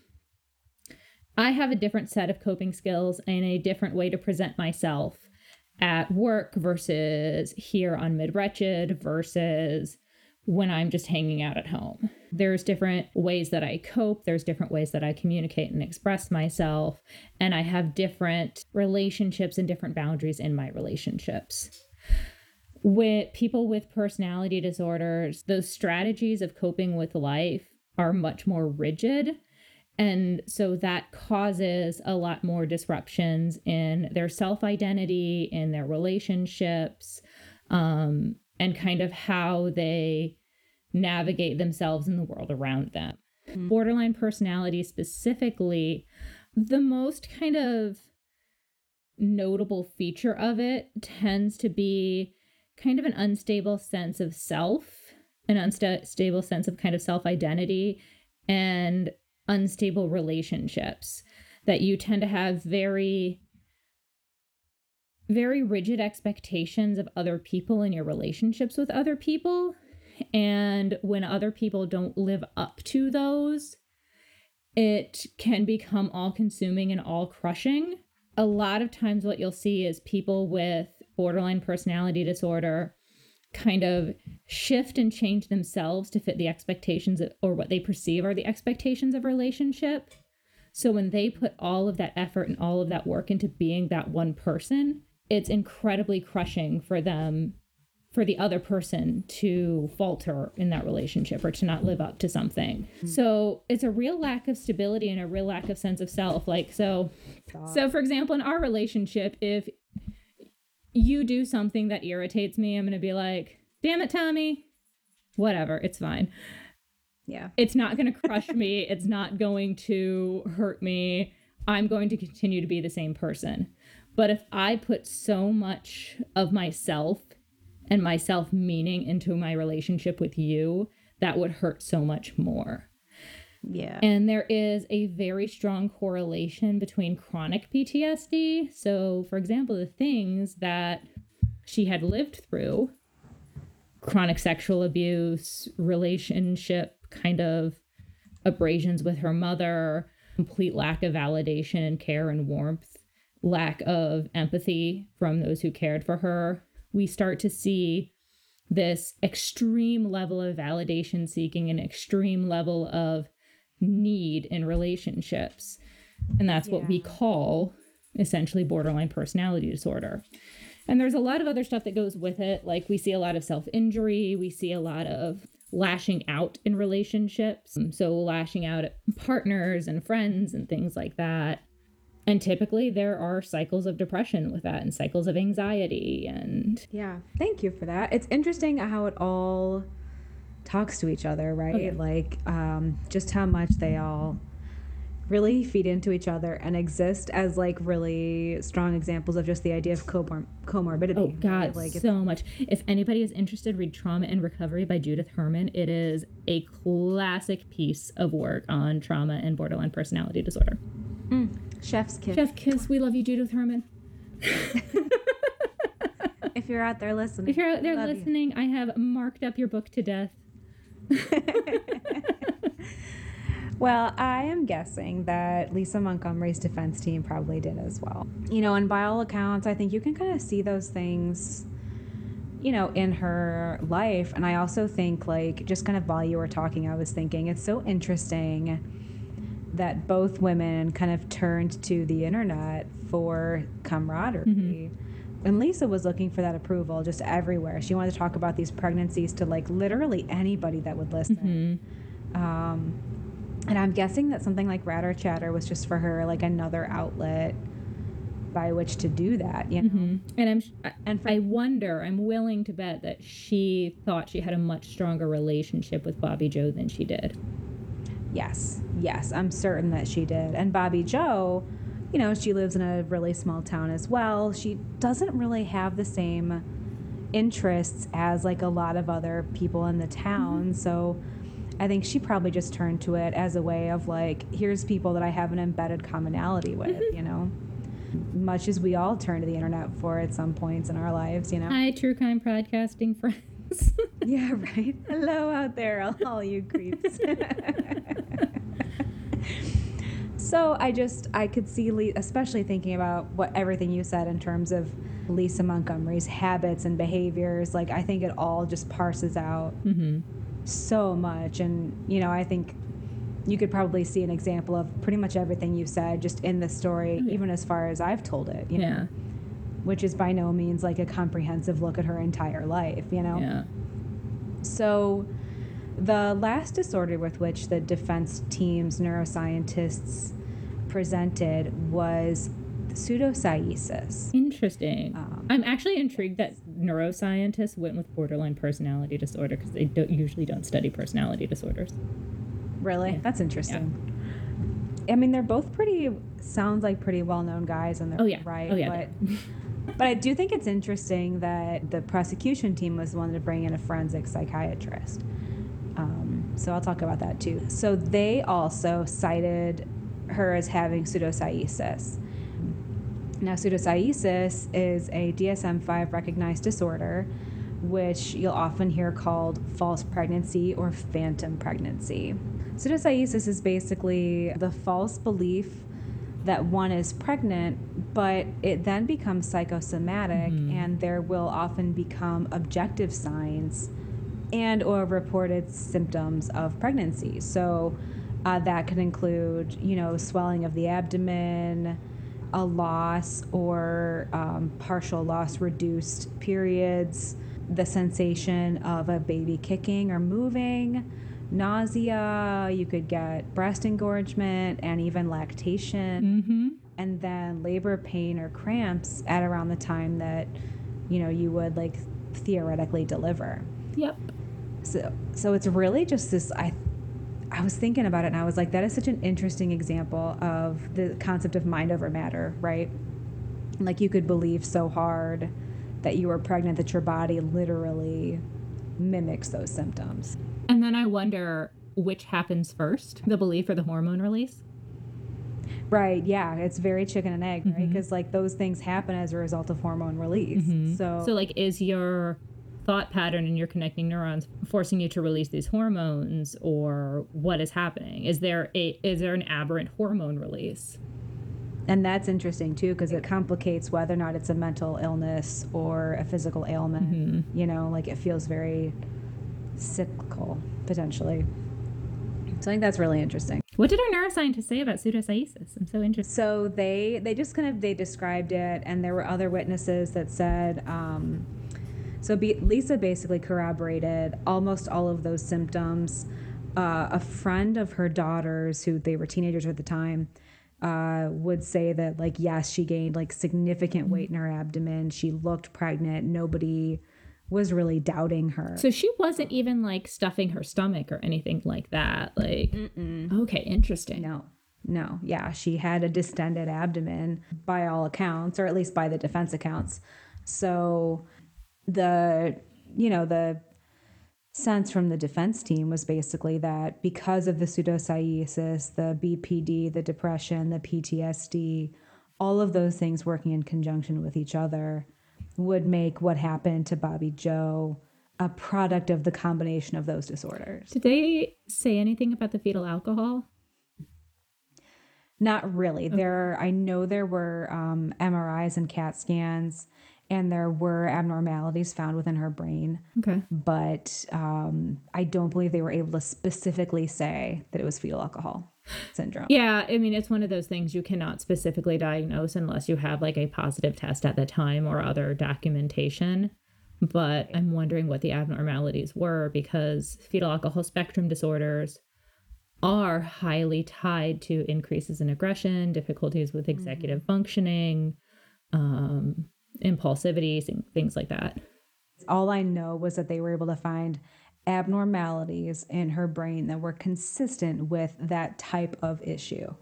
i have a different set of coping skills and a different way to present myself at work versus here on mid wretched versus when I'm just hanging out at home. There's different ways that I cope, there's different ways that I communicate and express myself, and I have different relationships and different boundaries in my relationships. With people with personality disorders, those strategies of coping with life are much more rigid. And so that causes a lot more disruptions in their self identity, in their relationships, um, and kind of how they navigate themselves in the world around them. Mm-hmm. Borderline personality, specifically, the most kind of notable feature of it tends to be kind of an unstable sense of self, an unstable sense of kind of self identity, and unstable relationships. That you tend to have very very rigid expectations of other people and your relationships with other people. And when other people don't live up to those, it can become all consuming and all crushing. A lot of times, what you'll see is people with borderline personality disorder kind of shift and change themselves to fit the expectations of, or what they perceive are the expectations of relationship. So when they put all of that effort and all of that work into being that one person, it's incredibly crushing for them for the other person to falter in that relationship or to not live up to something. Mm-hmm. So it's a real lack of stability and a real lack of sense of self. Like so so for example in our relationship if you do something that irritates me, I'm going to be like, "Damn it, Tommy." Whatever, it's fine. Yeah. It's not going to crush me. It's not going to hurt me. I'm going to continue to be the same person. But if I put so much of myself and my self meaning into my relationship with you, that would hurt so much more. Yeah. And there is a very strong correlation between chronic PTSD. So, for example, the things that she had lived through chronic sexual abuse, relationship kind of abrasions with her mother, complete lack of validation and care and warmth, lack of empathy from those who cared for her. We start to see this extreme level of validation seeking, an extreme level of need in relationships. And that's what we call essentially borderline personality disorder. And there's a lot of other stuff that goes with it. Like we see a lot of self injury, we see a lot of lashing out in relationships. Um, so, lashing out at partners and friends and things like that. And typically, there are cycles of depression with that and cycles of anxiety. And Yeah, thank you for that. It's interesting how it all talks to each other, right? yeah. Like um, just how much they all really feed into each other and exist as like really strong examples of just the idea of comor- comorbidity. oh, right? God, like so much. If anybody is interested, read Trauma and Recovery by Judith Herman. It is a classic piece of work on trauma and borderline personality disorder. chef's kiss. Chef Kiss, we love you, Judith Herman. If you're out there listening, If you're out there love you. listening, I have marked up your book to death. Well, I am guessing that Lisa Montgomery's defense team probably did as well. You know, and by all accounts, I think you can kind of see those things, you know, in her life. And I also think, like, just kind of while you were talking, I was thinking it's so interesting that both women kind of turned to the internet for camaraderie. Mm-hmm. And Lisa was looking for that approval just everywhere. She wanted to talk about these pregnancies to like literally anybody that would listen. Um, and I'm guessing that something like Ratter Chatter was just for her like another outlet by which to do that, you know? And I'm, And I wonder, I'm willing to bet that she thought she had a much stronger relationship with Bobbie Jo than she did. Yes, yes, I'm certain that she did. And Bobbie Jo, you know, she lives in a really small town as well. She doesn't really have the same interests as like a lot of other people in the town. Mm-hmm. So I think she probably just turned to it as a way of like, here's people that I have an embedded commonality with, mm-hmm. you know? Much as we all turn to the internet for at some points in our lives, you know? Hi, true crime podcasting friends. Yeah, right. Hello out there, all you creeps. so I just I could see, Le- especially thinking about what everything you said in terms of Lisa Montgomery's habits and behaviors. Like I think it all just parses out mm-hmm. so much, and you know I think you could probably see an example of pretty much everything you said just in the story, mm-hmm. even as far as I've told it. You know, yeah, which is by no means like a comprehensive look at her entire life. You know. yeah. So, the last disorder with which the defense team's neuroscientists presented was pseudocyesis. Interesting. Um, I'm actually intrigued that neuroscientists went with borderline personality disorder because they don't usually don't study personality disorders. Really? Yeah. That's interesting. I mean, they're both pretty, sounds like pretty well known guys in their Oh yeah, right. Oh yeah. But, but I do think it's interesting that the prosecution team was the one to bring in a forensic psychiatrist. Um, so I'll talk about that too. So they also cited her as having pseudocyesis. Now, pseudocyesis is a DSM 5 recognized disorder, which you'll often hear called false pregnancy or phantom pregnancy. Pseudocyesis is basically the false belief that one is pregnant, but it then becomes psychosomatic and there will often become objective signs and or reported symptoms of pregnancy. So uh, that can include, you know, swelling of the abdomen, a loss or um, partial loss, reduced periods, the sensation of a baby kicking or moving, nausea. You could get breast engorgement and even lactation Mm-hmm. and then labor pain or cramps at around the time that you know you would like theoretically deliver Yep. So so it's really just this i i was thinking about it and i was like that is such an interesting example of the concept of mind over matter right? Like you could believe so hard that you were pregnant that your body literally mimics those symptoms. And then I wonder which happens first, the belief or the hormone release. right yeah it's very chicken and egg right? Mm-hmm. Because like those things happen as a result of hormone release. Mm-hmm. So So like is your thought pattern in your connecting neurons forcing you to release these hormones or what is happening? Is there a is there an aberrant hormone release? And that's interesting too because it complicates whether or not it's a mental illness or a physical ailment. You know, like it feels very cyclical potentially. So I think that's really interesting. What did our neuroscientists say about pseudocyesis? I'm so interested. So they they just kind of they described it, and there were other witnesses that said. Um, so be, Lisa basically corroborated almost all of those symptoms. Uh, a friend of her daughters, who they were teenagers at the time, uh, would say that like yes, she gained like significant weight in her abdomen. She looked pregnant. Nobody was really doubting her. So she wasn't even like stuffing her stomach or anything like that. Like, okay, interesting. No, no, yeah, she had a distended abdomen by all accounts, or at least by the defense accounts. So the, you know, the sense from the defense team was basically that because of the pseudocyesis, the BPD, the depression, the PTSD, all of those things working in conjunction with each other would make what happened to Bobbie Jo a product of the combination of those disorders. Did they say anything about the fetal alcohol? Not really. There, I know there were um, MRIs and CAT scans, and there were abnormalities found within her brain, Okay. but um, I don't believe they were able to specifically say that it was fetal alcohol syndrome. Yeah, I mean, it's one of those things you cannot specifically diagnose unless you have like a positive test at the time or other documentation. But I'm wondering what the abnormalities were because fetal alcohol spectrum disorders are highly tied to increases in aggression, difficulties with executive functioning, um, impulsivity, thing- things like that. All I know was that they were able to find abnormalities in her brain that were consistent with that type of issue.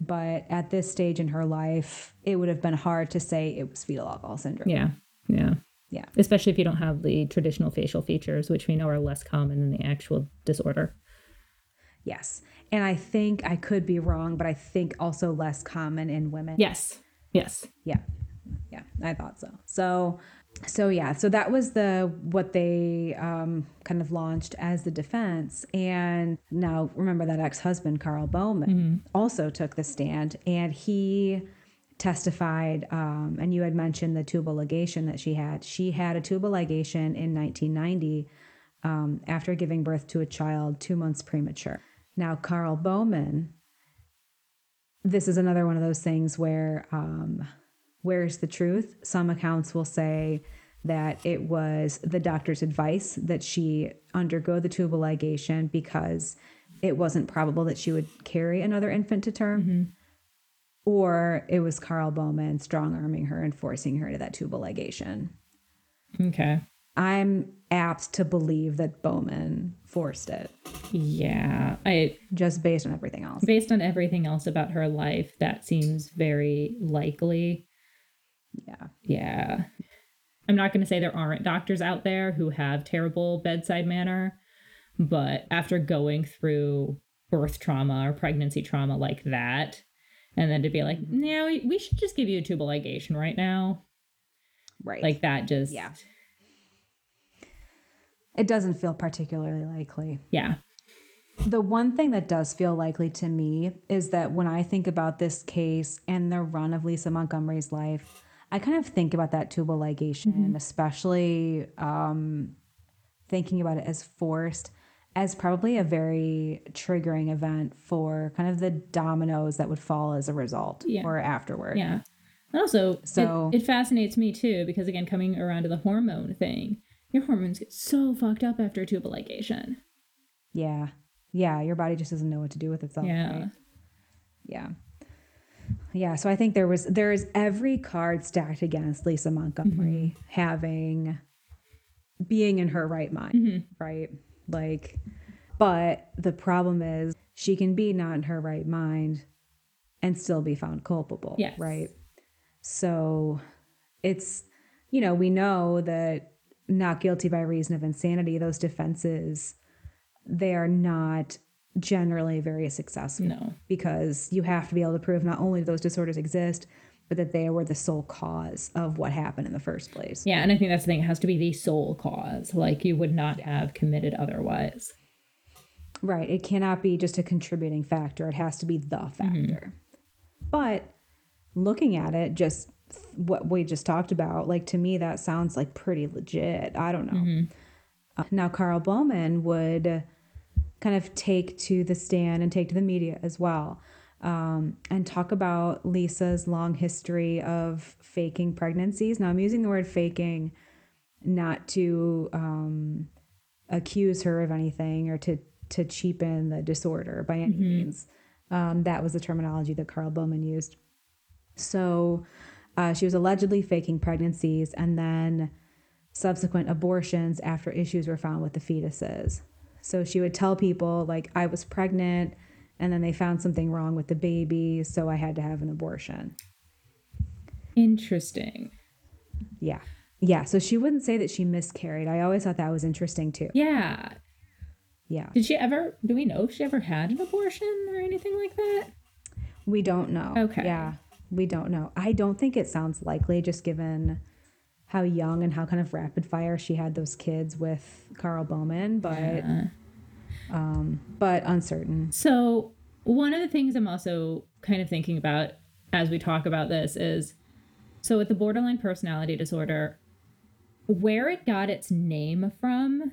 But at this stage in her life, it would have been hard to say it was fetal alcohol syndrome. Yeah, yeah. Yeah. Especially if you don't have the traditional facial features, which we know are less common than the actual disorder. Yes. And I think I could be wrong, but I think also less common in women. Yes, yes. Yeah. Yeah, I thought so. So so yeah, so that was the what they um, kind of launched as the defense. And now remember that ex-husband Carl Bowman also took the stand and he testified um, and you had mentioned the tubal ligation that she had. She had a tubal ligation in 1990 um, after giving birth to a child 2 months premature. Now Carl Bowman this is another one of those things where um, where's the truth? Some accounts will say that it was the doctor's advice that she undergo the tubal ligation because it wasn't probable that she would carry another infant to term. Mm-hmm. Or it was Carl Bowman strong arming her and forcing her to that tubal ligation. Okay. I'm apt to believe that Bowman forced it Yeah. I just based on everything else. based on everything else about her life, that seems very likely. Yeah. Yeah. I'm not going to say there aren't doctors out there who have terrible bedside manner, but after going through birth trauma or pregnancy trauma like that, and then to be like, mm-hmm. no, we- we should just give you a tubal ligation right now. Right. Like that just, Yeah. it doesn't feel particularly likely. yeah. The one thing that does feel likely to me is that when I think about this case and the run of Lisa Montgomery's life, I kind of think about that tubal ligation, especially um, thinking about it as forced, as probably a very triggering event for kind of the dominoes that would fall as a result Yeah. or afterward. Yeah. And also, So- it, it fascinates me too, because again, coming around to the hormone thing, your hormones get so fucked up after a tubal ligation. Yeah. Yeah. Your body just doesn't know what to do with itself. Yeah. right? Yeah. Yeah, so I think there was there is every card stacked against Lisa Montgomery mm-hmm. having being in her right mind, mm-hmm. right? Like but the problem is she can be not in her right mind and still be found culpable, Yes. right? So it's you know, we know that not guilty by reason of insanity, those defenses they are not generally very successful No. because you have to be able to prove not only those disorders exist, but that they were the sole cause of what happened in the first place. Yeah, and I think that's the thing. It has to be the sole cause. Like you would not have committed otherwise. Right. It cannot be just a contributing factor. It has to be the factor. But looking at it, just what we just talked about, like to me, that sounds like pretty legit. I don't know. Uh, now, Carl Bowman would kind of take to the stand and take to the media as well um, and talk about Lisa's long history of faking pregnancies. Now, I'm using the word faking not to um, accuse her of anything or to to cheapen the disorder by any means. Um, that was the terminology that Carl Bowman used. So uh, she was allegedly faking pregnancies and then subsequent abortions after issues were found with the fetuses. So she would tell people, like, I was pregnant and then they found something wrong with the baby, so I had to have an abortion. Interesting. Yeah. Yeah. So she wouldn't say that she miscarried. I always thought that was interesting too. Yeah. Yeah. Did she ever? Do we know if she ever had an abortion or anything like that? We don't know. Okay. Yeah. We don't know. I don't think it sounds likely just given how young and how kind of rapid fire she had those kids with Carl Bowman, but Yeah. um but uncertain. So, one of the things I'm also kind of thinking about as we talk about this is so with the borderline personality disorder, where it got its name from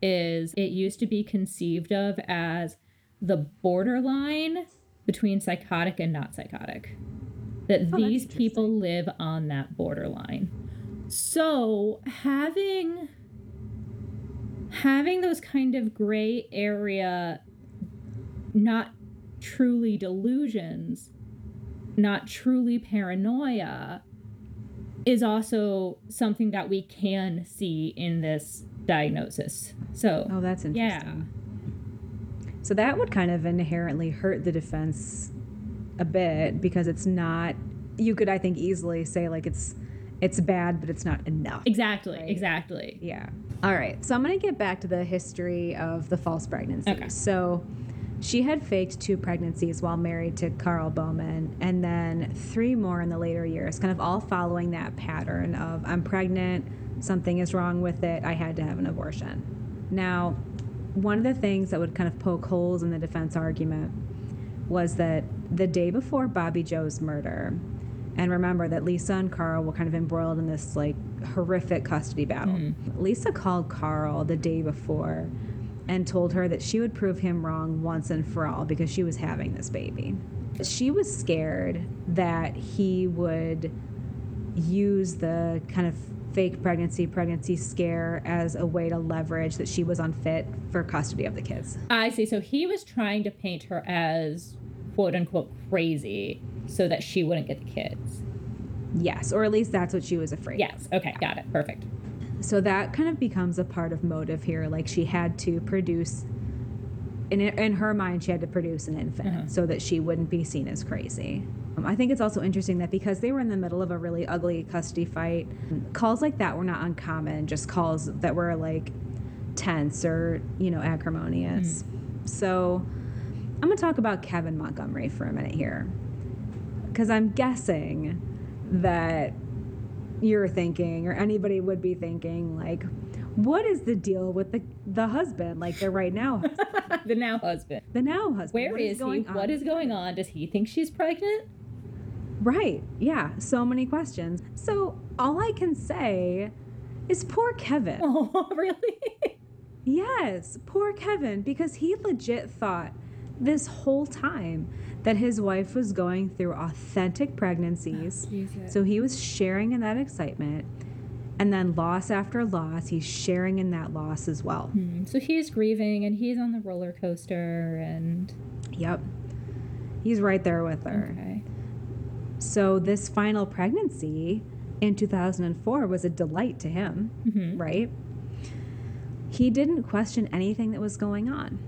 is it used to be conceived of as the borderline between psychotic and not psychotic. That Oh, these people live on that borderline. So, having having those kind of gray area not truly delusions, not truly paranoia, is also something that we can see in this diagnosis. So, Oh, that's interesting. yeah. So that would kind of inherently hurt the defense a bit because it's not you could I think easily say like it's it's bad but it's not enough. Exactly, Right. exactly. Yeah. All right. So I'm going to get back to the history of the false pregnancy. Okay. So she had faked two pregnancies while married to Carl Bowman and then three more in the later years, kind of all following that pattern of I'm pregnant, something is wrong with it, I had to have an abortion. Now, one of the things that would kind of poke holes in the defense argument was that the day before Bobbie Jo's murder, and remember that Lisa and Carl were kind of embroiled in this like horrific custody battle. Mm-hmm. Lisa called Carl the day before and told her that she would prove him wrong once and for all because she was having this baby. She was scared that he would use the kind of fake pregnancy, pregnancy scare as a way to leverage that she was unfit for custody of the kids. I see. So he was trying to paint her as quote unquote crazy so that she wouldn't get the kids. Yes, or at least that's what she was afraid of. Yes. Okay. Got it. Perfect. So that kind of becomes a part of motive here. Like she had to produce, in, in her mind, she had to produce an infant so that she wouldn't be seen as crazy. Um, I think it's also interesting that because they were in the middle of a really ugly custody fight, calls like that were not uncommon, just calls that were like tense or, you know, acrimonious. So I'm going to talk about Kevin Montgomery for a minute here. Because I'm guessing that you're thinking or anybody would be thinking like what is the deal with the the husband like the right now husband, the now husband. the now husband Where What is, he? going What on? is going on? Does he think she's pregnant? right yeah so many questions so all i can say is poor kevin Oh, really? yes poor kevin because he legit thought this whole time that his wife was going through authentic pregnancies Jesus. So he was sharing in that excitement. And then loss after loss, he's sharing in that loss as well. Hmm, So he's grieving and he's on the roller coaster and Yep. He's right there with her. okay. So this final pregnancy in 2004 was a delight to him, Mhm. right? He didn't question anything that was going on.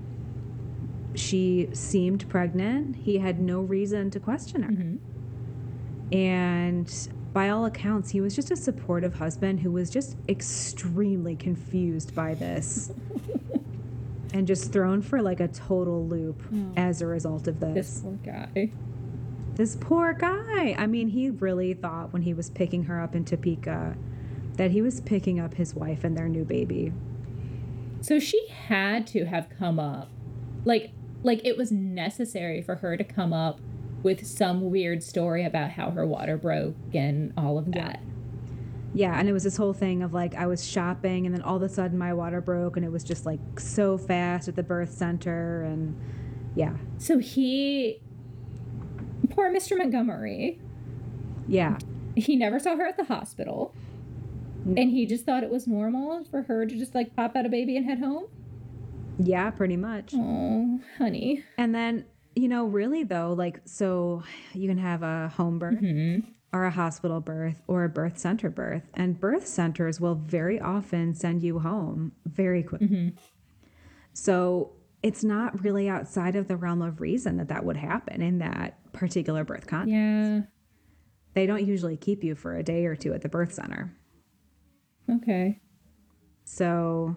She seemed pregnant. He had no reason to question her. Mhm. And by all accounts, he was just a supportive husband who was just extremely confused by this and just thrown for like a total loop Oh. as a result of This this. poor guy. This poor guy. I mean, he really thought when he was picking her up in Topeka that he was picking up his wife and their new baby. So she had to have come up. Like like it was necessary for her to come up with some weird story about how her water broke and all of that. Yeah, and it was this whole thing of like I was shopping and then all of a sudden my water broke and it was just like so fast at the birth center and yeah. So he poor Mr. Montgomery. Yeah. He never saw her at the hospital. And he just thought it was normal for her to just like pop out a baby and head home. Yeah, pretty much. Oh, honey. And then, you know, really though, like so you can have a home birth mm-hmm. or a hospital birth or a birth center birth. And birth centers will very often send you home very quickly. Mm-hmm. So it's not really outside of the realm of reason that that would happen in that particular birth context. Yeah. They don't usually keep you for a day or two at the birth center. Okay. So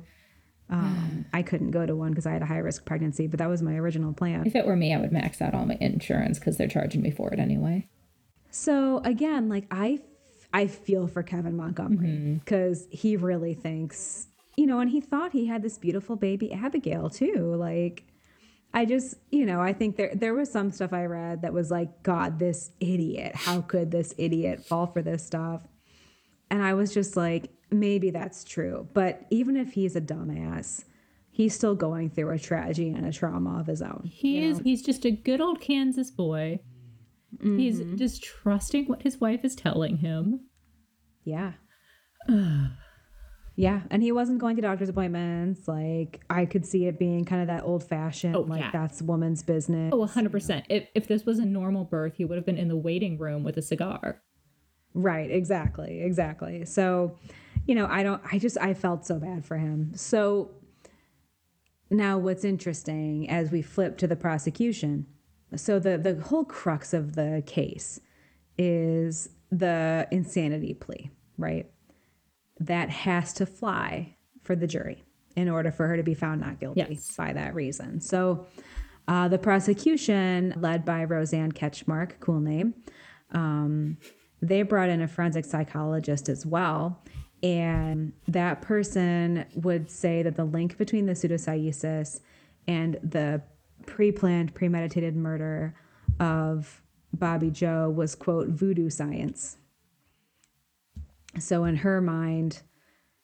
um, I couldn't go to one because I had a high risk pregnancy, but that was my original plan. If it were me, I would max out all my insurance because they're charging me for it anyway. So again, like I, I feel for Kevin Montgomery because he really thinks, you know, and he thought he had this beautiful baby Abigail too. Like, I just, you know, I think there there was some stuff I read that was like, God, this idiot, how could this idiot fall for this stuff? And I was just like, maybe that's true, but even if he's a dumbass, he's still going through a tragedy and a trauma of his own. He is he's just a good old Kansas boy. He's mm-hmm. just trusting what his wife is telling him. Yeah. yeah. And he wasn't going to doctor's appointments. Like, I could see it being kind of that old fashioned, Oh, like, yeah. that's woman's business. Oh, 100%. If, if this was a normal birth, he would have been in the waiting room with a cigar. Right. Exactly. Exactly. So, you know, I don't, I just, I felt so bad for him. So now what's interesting as we flip to the prosecution. So the, the whole crux of the case is the insanity plea, right? That has to fly for the jury in order for her to be found not guilty Yes. by that reason. So uh, the prosecution, led by Roseann Ketchmark, cool name, um, they brought in a forensic psychologist as well. And that person would say that the link between the pseudocyesis and the pre planned, premeditated murder of Bobbie Jo was, quote, voodoo science. So in her mind,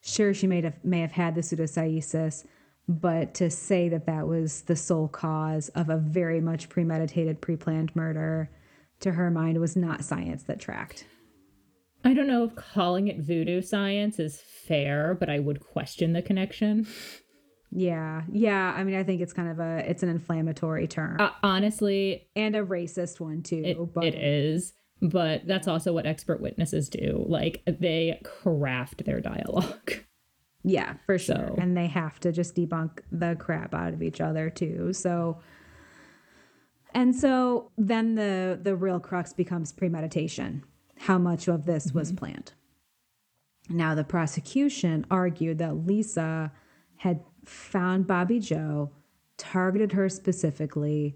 sure, she may have, may have had the pseudocyesis, but to say that that was the sole cause of a very much premeditated, pre planned murder, to her mind, was not science that tracked. I don't know if calling it voodoo science is fair, but I would question the connection. Yeah, yeah. I mean, I think it's kind of a it's an inflammatory term Uh, honestly, and a racist one too. it, but it is. But that's also what expert witnesses do. Like, they craft their dialogue. yeah, for sure. So- And they have to just debunk the crap out of each other too. So, and so then the the real crux becomes premeditation. How much of this was mm-hmm. planned? Now, the prosecution argued that Lisa had found Bobbie Jo, targeted her specifically,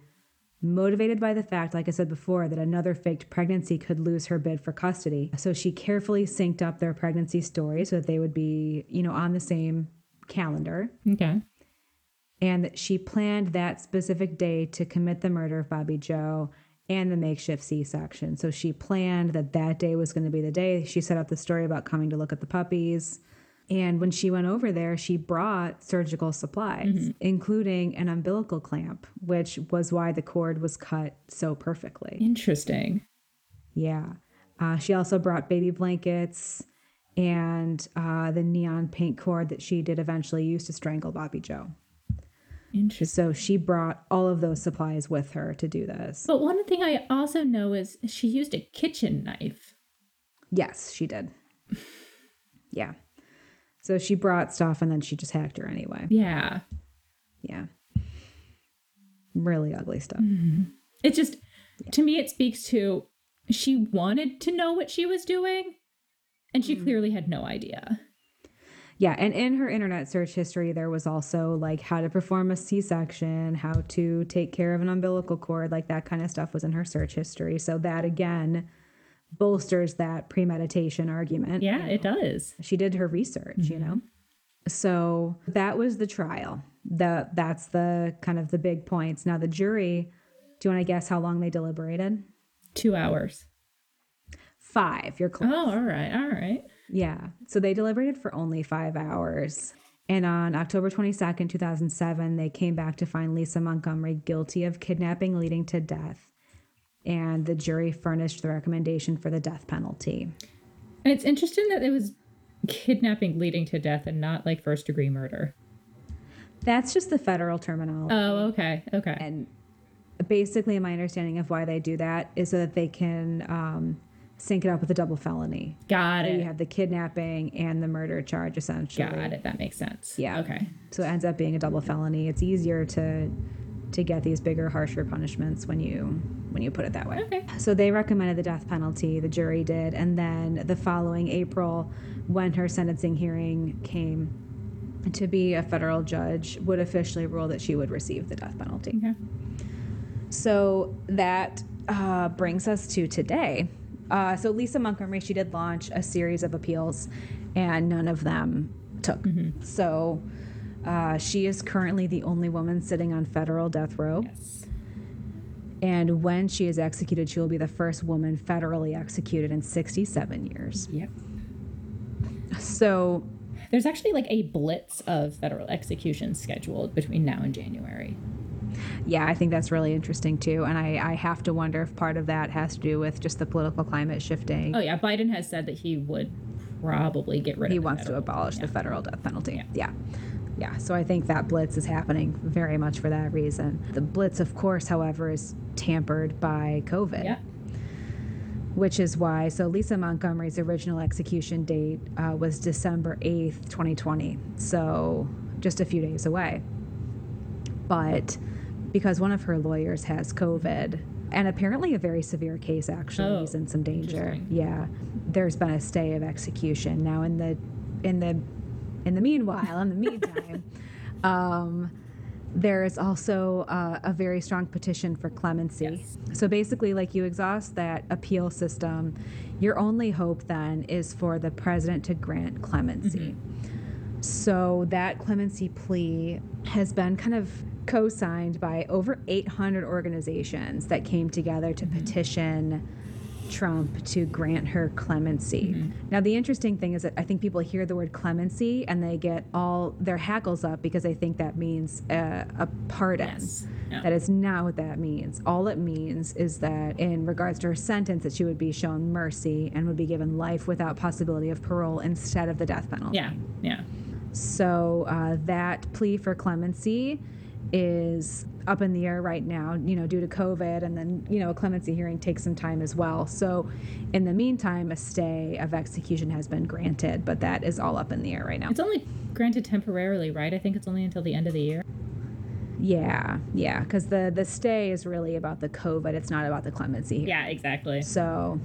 motivated by the fact, like I said before, that another faked pregnancy could lose her bid for custody. So she carefully synced up their pregnancy stories so that they would be, you know, on the same calendar. Okay. And that she planned that specific day to commit the murder of Bobbie Jo and the makeshift C section. So she planned that that day was going to be the day. She set up the story about coming to look at the puppies. And when she went over there, she brought surgical supplies, including an umbilical clamp, which was why the cord was cut so perfectly. Interesting. Yeah. Uh, she also brought baby blankets and uh, the neon paint cord that she did eventually use to strangle Bobbie Jo. Interesting. So she brought all of those supplies with her to do this. But one thing I also know is she used a kitchen knife. Yes, she did. Yeah. So she brought stuff and then she just hacked her anyway. Yeah. Yeah. Really ugly stuff. Mm-hmm. It just, to me, it speaks to she wanted to know what she was doing, and she mm-hmm. clearly had no idea. Yeah, and in her internet search history, there was also like how to perform a C section, how to take care of an umbilical cord, like that kind of stuff was in her search history. So that again bolsters that premeditation argument. Yeah, it does. She did her research, you know? Mm-hmm. So that was the trial. The, that's the kind of the big points. Now, the jury, do you want to guess how long they deliberated? Two hours. Five. You're close. Oh, all right. All right. Yeah. So they deliberated for only five hours. And on October 22nd, 2007, they came back to find Lisa Montgomery guilty of kidnapping leading to death. And the jury furnished the recommendation for the death penalty. And it's interesting that it was kidnapping leading to death and not like first degree murder. That's just the federal terminology. Oh, okay. Okay. and basically, my understanding of why they do that is so that they can um, sync it up with a double felony. Got it. You have the kidnapping and the murder charge, essentially. Got it. That makes sense. Yeah. Okay. So it ends up being a double felony. It's easier to to get these bigger, harsher punishments when you when you put it that way. Okay. So they recommended the death penalty. The jury did, and then the following April, when her sentencing hearing came to be, a federal judge would officially rule that she would receive the death penalty. Okay. So that uh, brings us to today. Uh, so Lisa Montgomery, she did launch a series of appeals, and none of them took. So uh, she is currently the only woman sitting on federal death row. Yes. And when she is executed, she will be the first woman federally executed in 67 years. Yep. So There's actually like a blitz of federal executions scheduled between now and January. Yeah, I think that's really interesting too. And I, I have to wonder if part of that has to do with just the political climate shifting. Oh yeah, Biden has said that he would probably get rid he of. the wants to abolish yeah. the federal death penalty. Yeah. Yeah. yeah. So I think that blitz is happening very much for that reason. The blitz, of course, however, is tampered by COVID, Yeah. which is why. So Lisa Montgomery's original execution date uh, was December 8th, 2020. So just a few days away. But because one of her lawyers has COVID, and apparently a very severe case, actually, Oh, he's in some danger. Yeah, there's been a stay of execution now. In the in the in the meanwhile, in the meantime, um, there is also uh, a very strong petition for clemency. Yes. So basically, like you exhaust that appeal system, your only hope then is for the president to grant clemency. So that clemency plea has been kind of co signed by over 800 organizations that came together to mm-hmm. petition Trump to grant her clemency. Mm-hmm. Now, the interesting thing is that I think people hear the word clemency and they get all their hackles up because they think that means a, a pardon. Yes. Yeah. That is not what that means. All it means is that in regards to her sentence, that she would be shown mercy and would be given life without possibility of parole instead of the death penalty. Yeah. Yeah. So uh, that plea for clemency is up in the air right now, you know, due to COVID, and then you know a clemency hearing takes some time as well. So, in the meantime, a stay of execution has been granted, but that is all up in the air right now. It's only granted temporarily, right? I think it's only until the end of the year. Yeah, yeah, because the the stay is really about the COVID. It's not about the clemency. hearing. Yeah, exactly. So,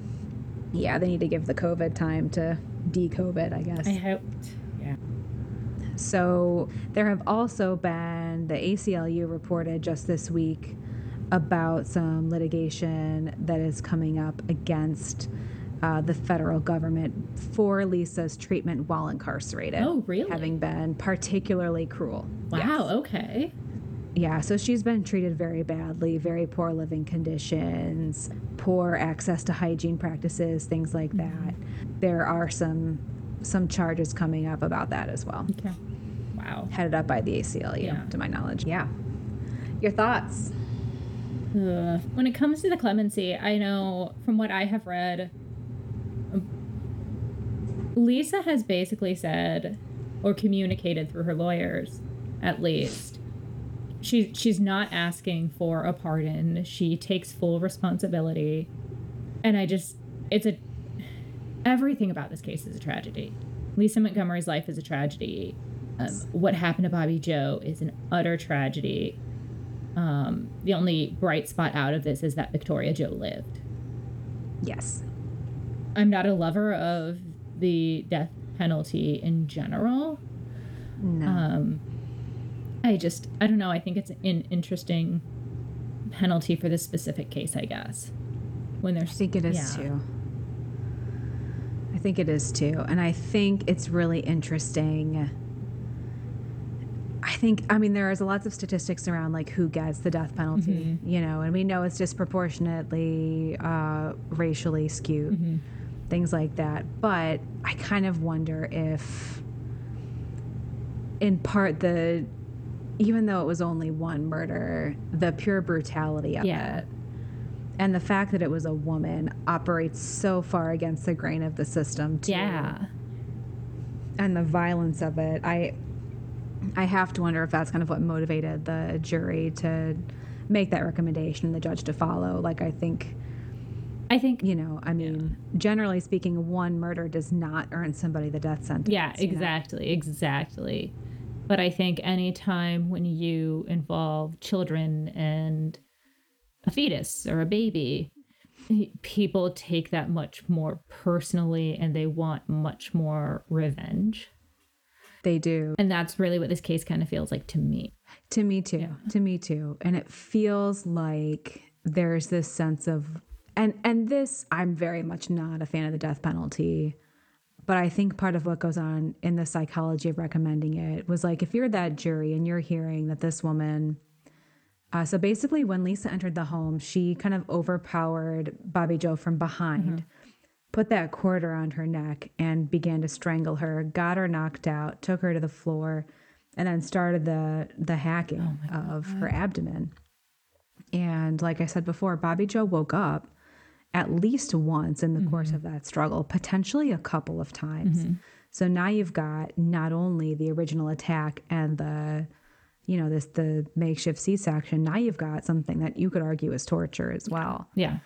yeah, they need to give the COVID time to de-COVID, I guess. I hoped. Yeah. So there have also been the ACLU reported just this week about some litigation that is coming up against uh, the federal government for Lisa's treatment while incarcerated. Oh, really? Having been particularly cruel. Wow. Yes. Okay. Yeah, so she's been treated very badly, very poor living conditions, poor access to hygiene practices, things like that. There are some some charges coming up about that as well Okay. Wow. headed up by the ACLU, Yeah. to my knowledge. Yeah. Your thoughts? Ugh. When it comes to the clemency, I know from what I have read, Lisa has basically said, or communicated through her lawyers, at least, she she's not asking for a pardon. She takes full responsibility, and I just it's a everything about this case is a tragedy. Lisa Montgomery's life is a tragedy. Um, what happened to Bobbie Jo is an utter tragedy. Um, the only bright spot out of this is that Victoria Jo lived. Yes. I'm not a lover of the death penalty in general. No. Um, I just, I don't know. I think it's an interesting penalty for this specific case, I guess. When there's, I think it is yeah. too. I think it is too. And I think it's really interesting. I think, I mean, there is lots of statistics around like who gets the death penalty, you know, and we know it's disproportionately uh, racially skewed, things like that. But I kind of wonder if, in part, the even though it was only one murder, the pure brutality of Yeah. it and the fact that it was a woman operates so far against the grain of the system too. Yeah. and the violence of it i i have to wonder if that's kind of what motivated the jury to make that recommendation and the judge to follow like i think I think, you know i mean generally speaking one murder does not earn somebody the death sentence yeah, you know? exactly, exactly. But I think anytime when you involve children and a fetus or a baby, people take that much more personally and they want much more revenge. they do And that's really what this case kind of feels like to me. To me too. To me too. And it feels like there's this sense of and and this I'm very much not a fan of the death penalty. But I think part of what goes on in the psychology of recommending it was like if you're that jury and you're hearing that this woman uh, so basically when Lisa entered the home, she kind of overpowered Bobbie Jo from behind, mm-hmm. put that cord around her neck and began to strangle her, got her knocked out, took her to the floor, and then started the the hacking oh of her abdomen. And like I said before, Bobbie Jo woke up at least once in the mm-hmm. course of that struggle, potentially a couple of times. Mm-hmm. So now you've got not only the original attack and the you know this the makeshift C-section, now you've got something that you could argue is torture as well. Yeah.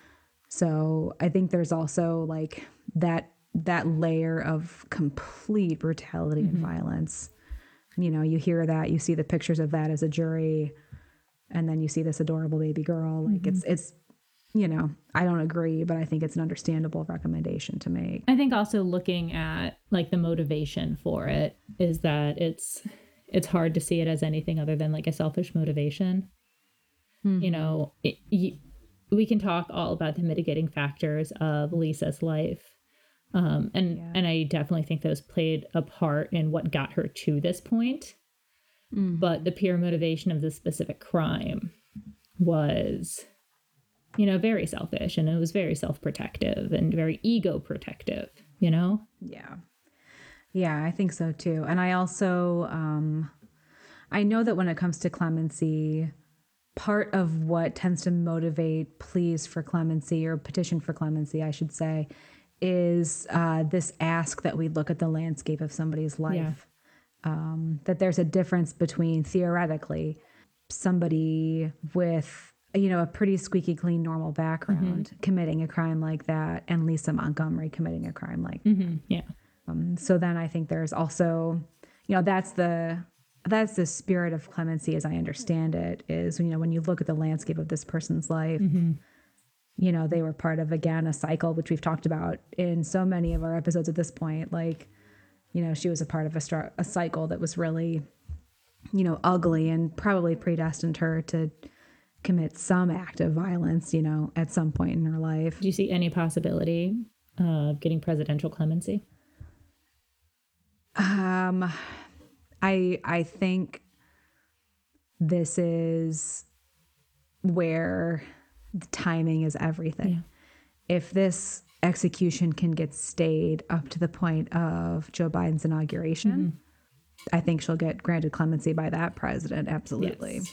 So I think there's also like that that layer of complete brutality and mm-hmm. violence. You know, you hear that, you see the pictures of that as a jury, and then you see this adorable baby girl. Like mm-hmm. it's it's you know, I don't agree, but I think it's an understandable recommendation to make. I think also looking at like the motivation for it is that it's it's hard to see it as anything other than like a selfish motivation. You know, it, you, we can talk all about the mitigating factors of Lisa's life. Um, and and I definitely think those played a part in what got her to this point. But the pure motivation of the specific crime was, you know, very selfish and it was very self protective and very ego protective, you know? Yeah. Yeah, I think so too. And I also um I know that when it comes to clemency, part of what tends to motivate pleas for clemency or petition for clemency, I should say, is uh, this ask that we look at the landscape of somebody's life. Um, that there's a difference between theoretically somebody with you know a pretty squeaky clean normal background committing a crime like that and Lisa Montgomery committing a crime like Mm-hmm. Yeah. Um, so then I think there's also, you know, that's the that's the spirit of clemency as I understand it is you know when you look at the landscape of this person's life mm-hmm. you know they were part of again a cycle which we've talked about in so many of our episodes at this point. Like you know she was a part of a, str- a cycle that was really you know ugly and probably predestined her to commit some act of violence you know at some point in her life. Do you see any possibility of getting presidential clemency? Um, I I think this is where the timing is everything. If this execution can get stayed up to the point of Joe Biden's inauguration, I think she'll get granted clemency by that president. Absolutely. Yes.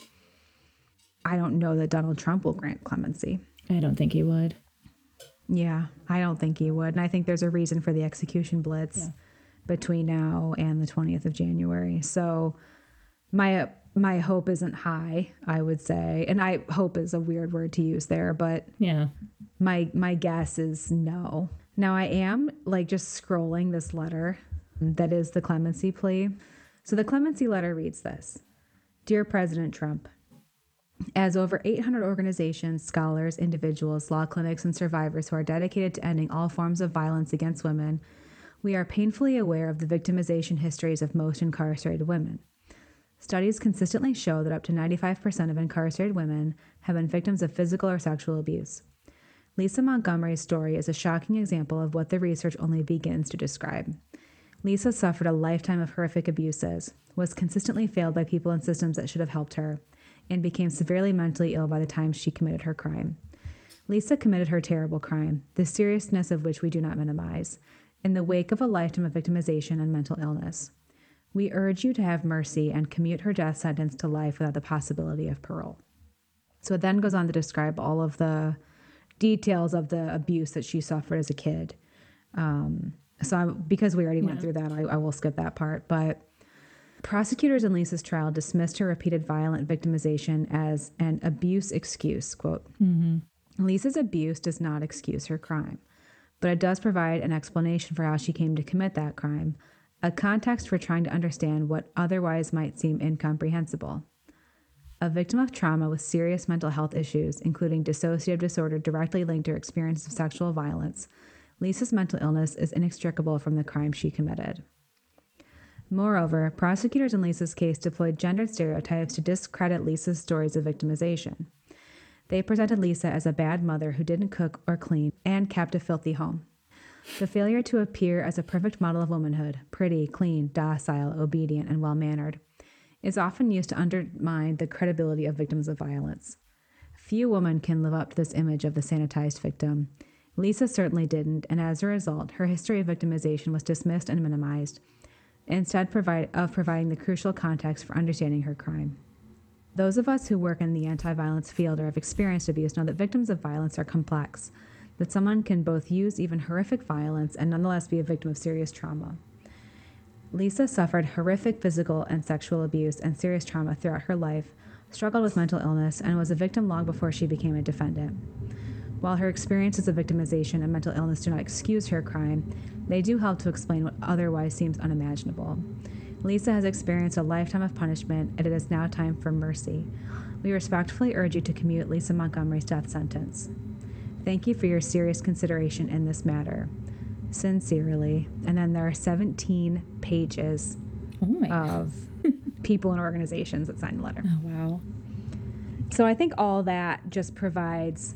I don't know that Donald Trump will grant clemency. I don't think he would. Yeah, I don't think he would. And I think there's a reason for the execution blitz between now and the 20th of January. So my my hope isn't high, I would say. And I hope is a weird word to use there, but Yeah. my my guess is no. Now I am like just scrolling this letter that is the clemency plea. So the clemency letter reads this. Dear President Trump, as over 800 organizations, scholars, individuals, law clinics, and survivors who are dedicated to ending all forms of violence against women, we are painfully aware of the victimization histories of most incarcerated women. Studies consistently show that up to 95% of incarcerated women have been victims of physical or sexual abuse. Lisa Montgomery's story is a shocking example of what the research only begins to describe. Lisa suffered a lifetime of horrific abuses, was consistently failed by people and systems that should have helped her, and became severely mentally ill by the time she committed her crime. Lisa committed her terrible crime, the seriousness of which we do not minimize, in the wake of a lifetime of victimization and mental illness. We urge you to have mercy and commute her death sentence to life without the possibility of parole. So it then goes on to describe all of the details of the abuse that she suffered as a kid. Um, so I, because we already went through that, I, I will skip that part. But prosecutors in Lisa's trial dismissed her repeated violent victimization as an abuse excuse. Quote: Lisa's abuse does not excuse her crime, but it does provide an explanation for how she came to commit that crime, a context for trying to understand what otherwise might seem incomprehensible. A victim of trauma with serious mental health issues, including dissociative disorder directly linked to her experience of sexual violence, Lisa's mental illness is inextricable from the crime she committed. Moreover, prosecutors in Lisa's case deployed gendered stereotypes to discredit Lisa's stories of victimization. They presented Lisa as a bad mother who didn't cook or clean and kept a filthy home. The failure to appear as a perfect model of womanhood, pretty, clean, docile, obedient, and well mannered, is often used to undermine the credibility of victims of violence. Few women can live up to this image of the sanitized victim. Lisa certainly didn't, and as a result, her history of victimization was dismissed and minimized, instead of providing the crucial context for understanding her crime. Those of us who work in the anti violence field or have experienced abuse know that victims of violence are complex, that someone can both use even horrific violence and nonetheless be a victim of serious trauma. Lisa suffered horrific physical and sexual abuse and serious trauma throughout her life, struggled with mental illness, and was a victim long before she became a defendant. While her experiences of victimization and mental illness do not excuse her crime, they do help to explain what otherwise seems unimaginable. Lisa has experienced a lifetime of punishment, and it is now time for mercy. We respectfully urge you to commute Lisa Montgomery's death sentence. Thank you for your serious consideration in this matter. Sincerely. And then there are 17 pages Oh of people and organizations that signed the letter. Oh, wow. So I think all that just provides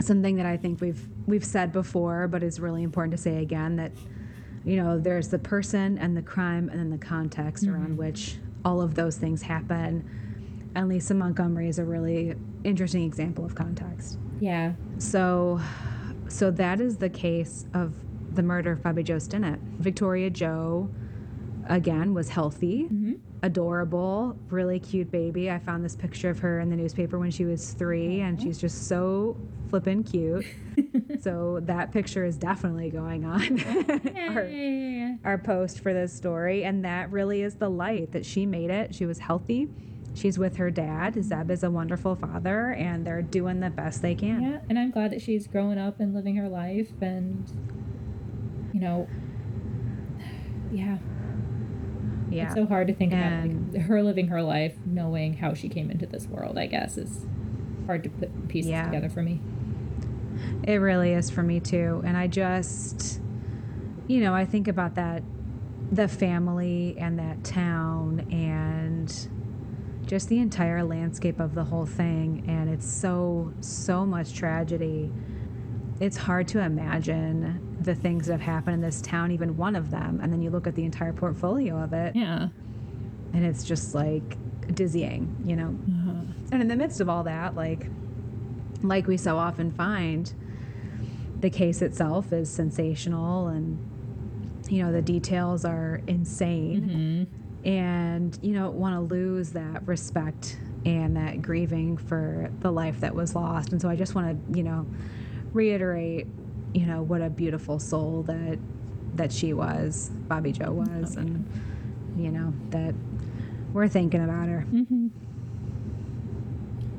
something that I think we've we've said before, but is really important to say again that you know there's the person and the crime and then the context around mm-hmm. which all of those things happen. And Lisa Montgomery is a really interesting example of context. Yeah. So, so that is the case of the murder of Bobbie Jo Stinnett. Victoria Jo, again, was healthy, mm-hmm. adorable, really cute baby. I found this picture of her in the newspaper when she was three, and she's just so flippin' cute. so that picture is definitely going on our, our post for this story, and that really is the light that she made it. She was healthy. She's with her dad. Mm-hmm. Zeb is a wonderful father, and they're doing the best they can. Yeah, and I'm glad that she's growing up and living her life and you know yeah, Yeah. it's so hard to think And- about like, her living her life knowing how she came into this world, I guess is hard to put pieces Yeah. together for me. It really is for me too. And I just, you know, I think about that, the family and that town and just the entire landscape of the whole thing. And it's so, so much tragedy. It's hard to imagine the things that have happened in this town, even one of them. And then you look at the entire portfolio of it, Yeah. and it's just like dizzying, you know? Uh-huh. And in the midst of all that, like like we so often find, the case itself is sensational and you know the details are insane. Mhm. and you don't want to lose that respect and that grieving for the life that was lost. And so i just want to you know reiterate you know what a beautiful soul that that she was bobbie jo was and you know that we're thinking about her. Mhm.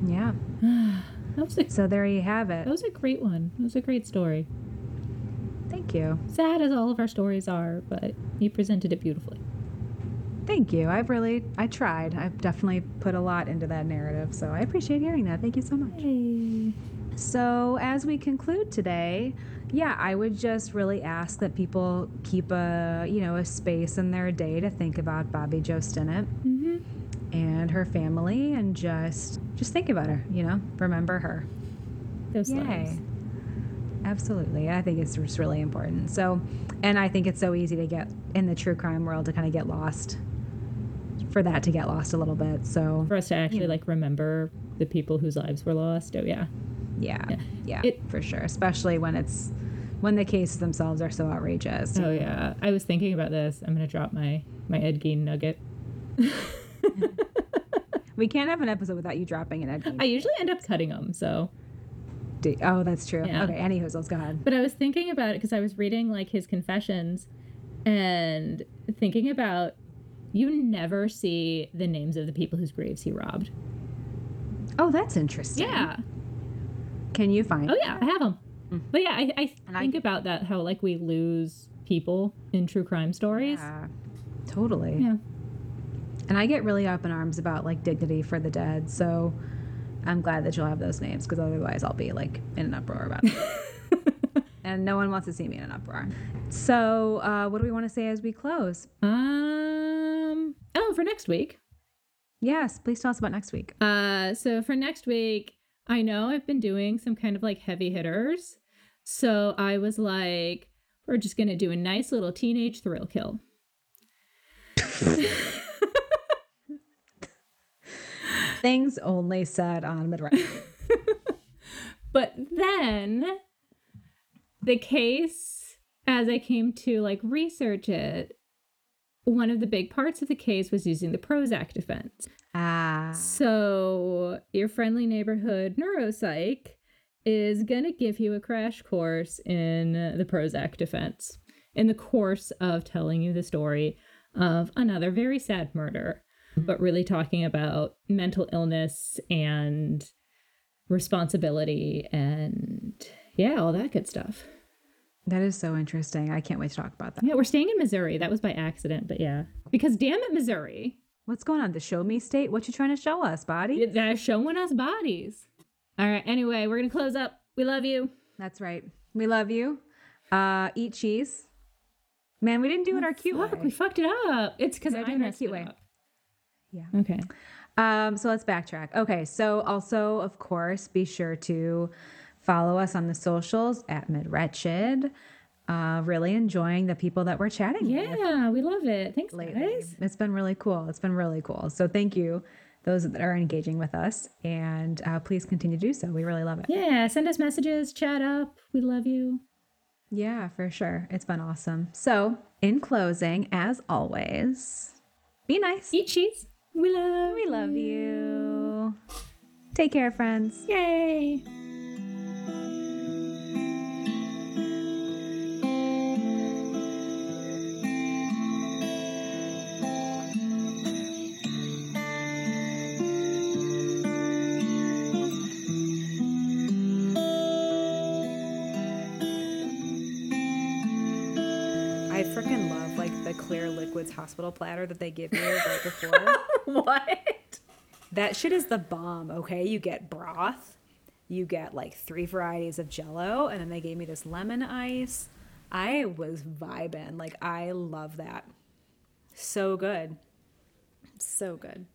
yeah That was a so there you have it that was a great one. That was a great story. thank you Sad as all of our stories are, but you presented it beautifully. Thank you. I've really, I tried. I've definitely put a lot into that narrative. So I appreciate hearing that. Thank you so much. Hey. So, as we conclude today, yeah, I would just really ask that people keep a, you know, a space in their day to think about Bobbie Jo Stinnett and her family and just just think about her, you know, remember her. Those Yay. loves. Absolutely. I think it's just really important. So, and I think it's so easy to get in the true crime world to kind of get lost for that to get lost a little bit. So, For us to actually like remember the people whose lives were lost. Oh yeah. yeah, yeah, It- for sure. Especially when it's when the cases themselves are so outrageous. Oh yeah. I was thinking about this. I'm gonna drop my my Ed Gein nugget. We can't have an episode without you dropping an Ed I usually end up cutting them, so. Do- oh, that's true. Yeah. Okay, anywho, let's go ahead. But I was thinking about it because I was reading like his confessions and thinking about you never see the names of the people whose graves he robbed. Oh, that's interesting. Yeah. Can you find? Oh yeah, I have them. Mm. But yeah, I, I And I- think about that how like we lose people in true crime stories. Yeah, totally. Yeah. And I get really up in arms about like dignity for the dead. So I'm glad that you'll have those names because otherwise I'll be like in an uproar about it. and no one wants to see me in an uproar. So, uh, what do we want to say as we close? Um. Oh, for next week. Yes, please tell us about next week. Uh. So for next week, I know I've been doing some kind of like heavy hitters. So I was like, we're just gonna do a nice little teenage thrill kill. Things only said on Midwest. But then the case, as I came to like research it, one of the big parts of the case was using the Prozac defense. ah, So your friendly neighborhood neuropsych is gonna give you a crash course in the Prozac defense in the course of telling you the story of another very sad murder, but really talking about mental illness and responsibility and yeah, all that good stuff. that is so interesting. I can't wait to talk about that. Yeah, we're staying in Missouri. That was by accident, but yeah. Because damn it, Missouri. What's going on? The show me state? What you trying to show us, body? They're showing us bodies. All right. Anyway, we're gonna close up. We love you. That's right. We love you. Uh, eat cheese. Man, we didn't do it our cute way. we fucked it up. It's because I do it our cute way. up. Yeah. Okay. Um, so let's backtrack. Okay, so also, of course, be sure to follow us on the socials at MidWretched. Uh, really enjoying the people that we're chatting with Yeah, we love it. Thanks, lately. guys. It's been really cool. It's been really cool. So thank you, those that are engaging with us, and uh, please continue to do so. We really love it. Yeah, send us messages, chat up. We love you. Yeah, for sure. It's been awesome. So, in closing, as always, be nice. Eat cheese. We love. We love you. Take care, friends. Yay. I freaking love like the clear liquids hospital platter that they give you right before. What? that shit is the bomb, okay? You get broth, you get like three varieties of jello, and then they gave me this lemon ice. I was vibing. Like I love that. So good. So good.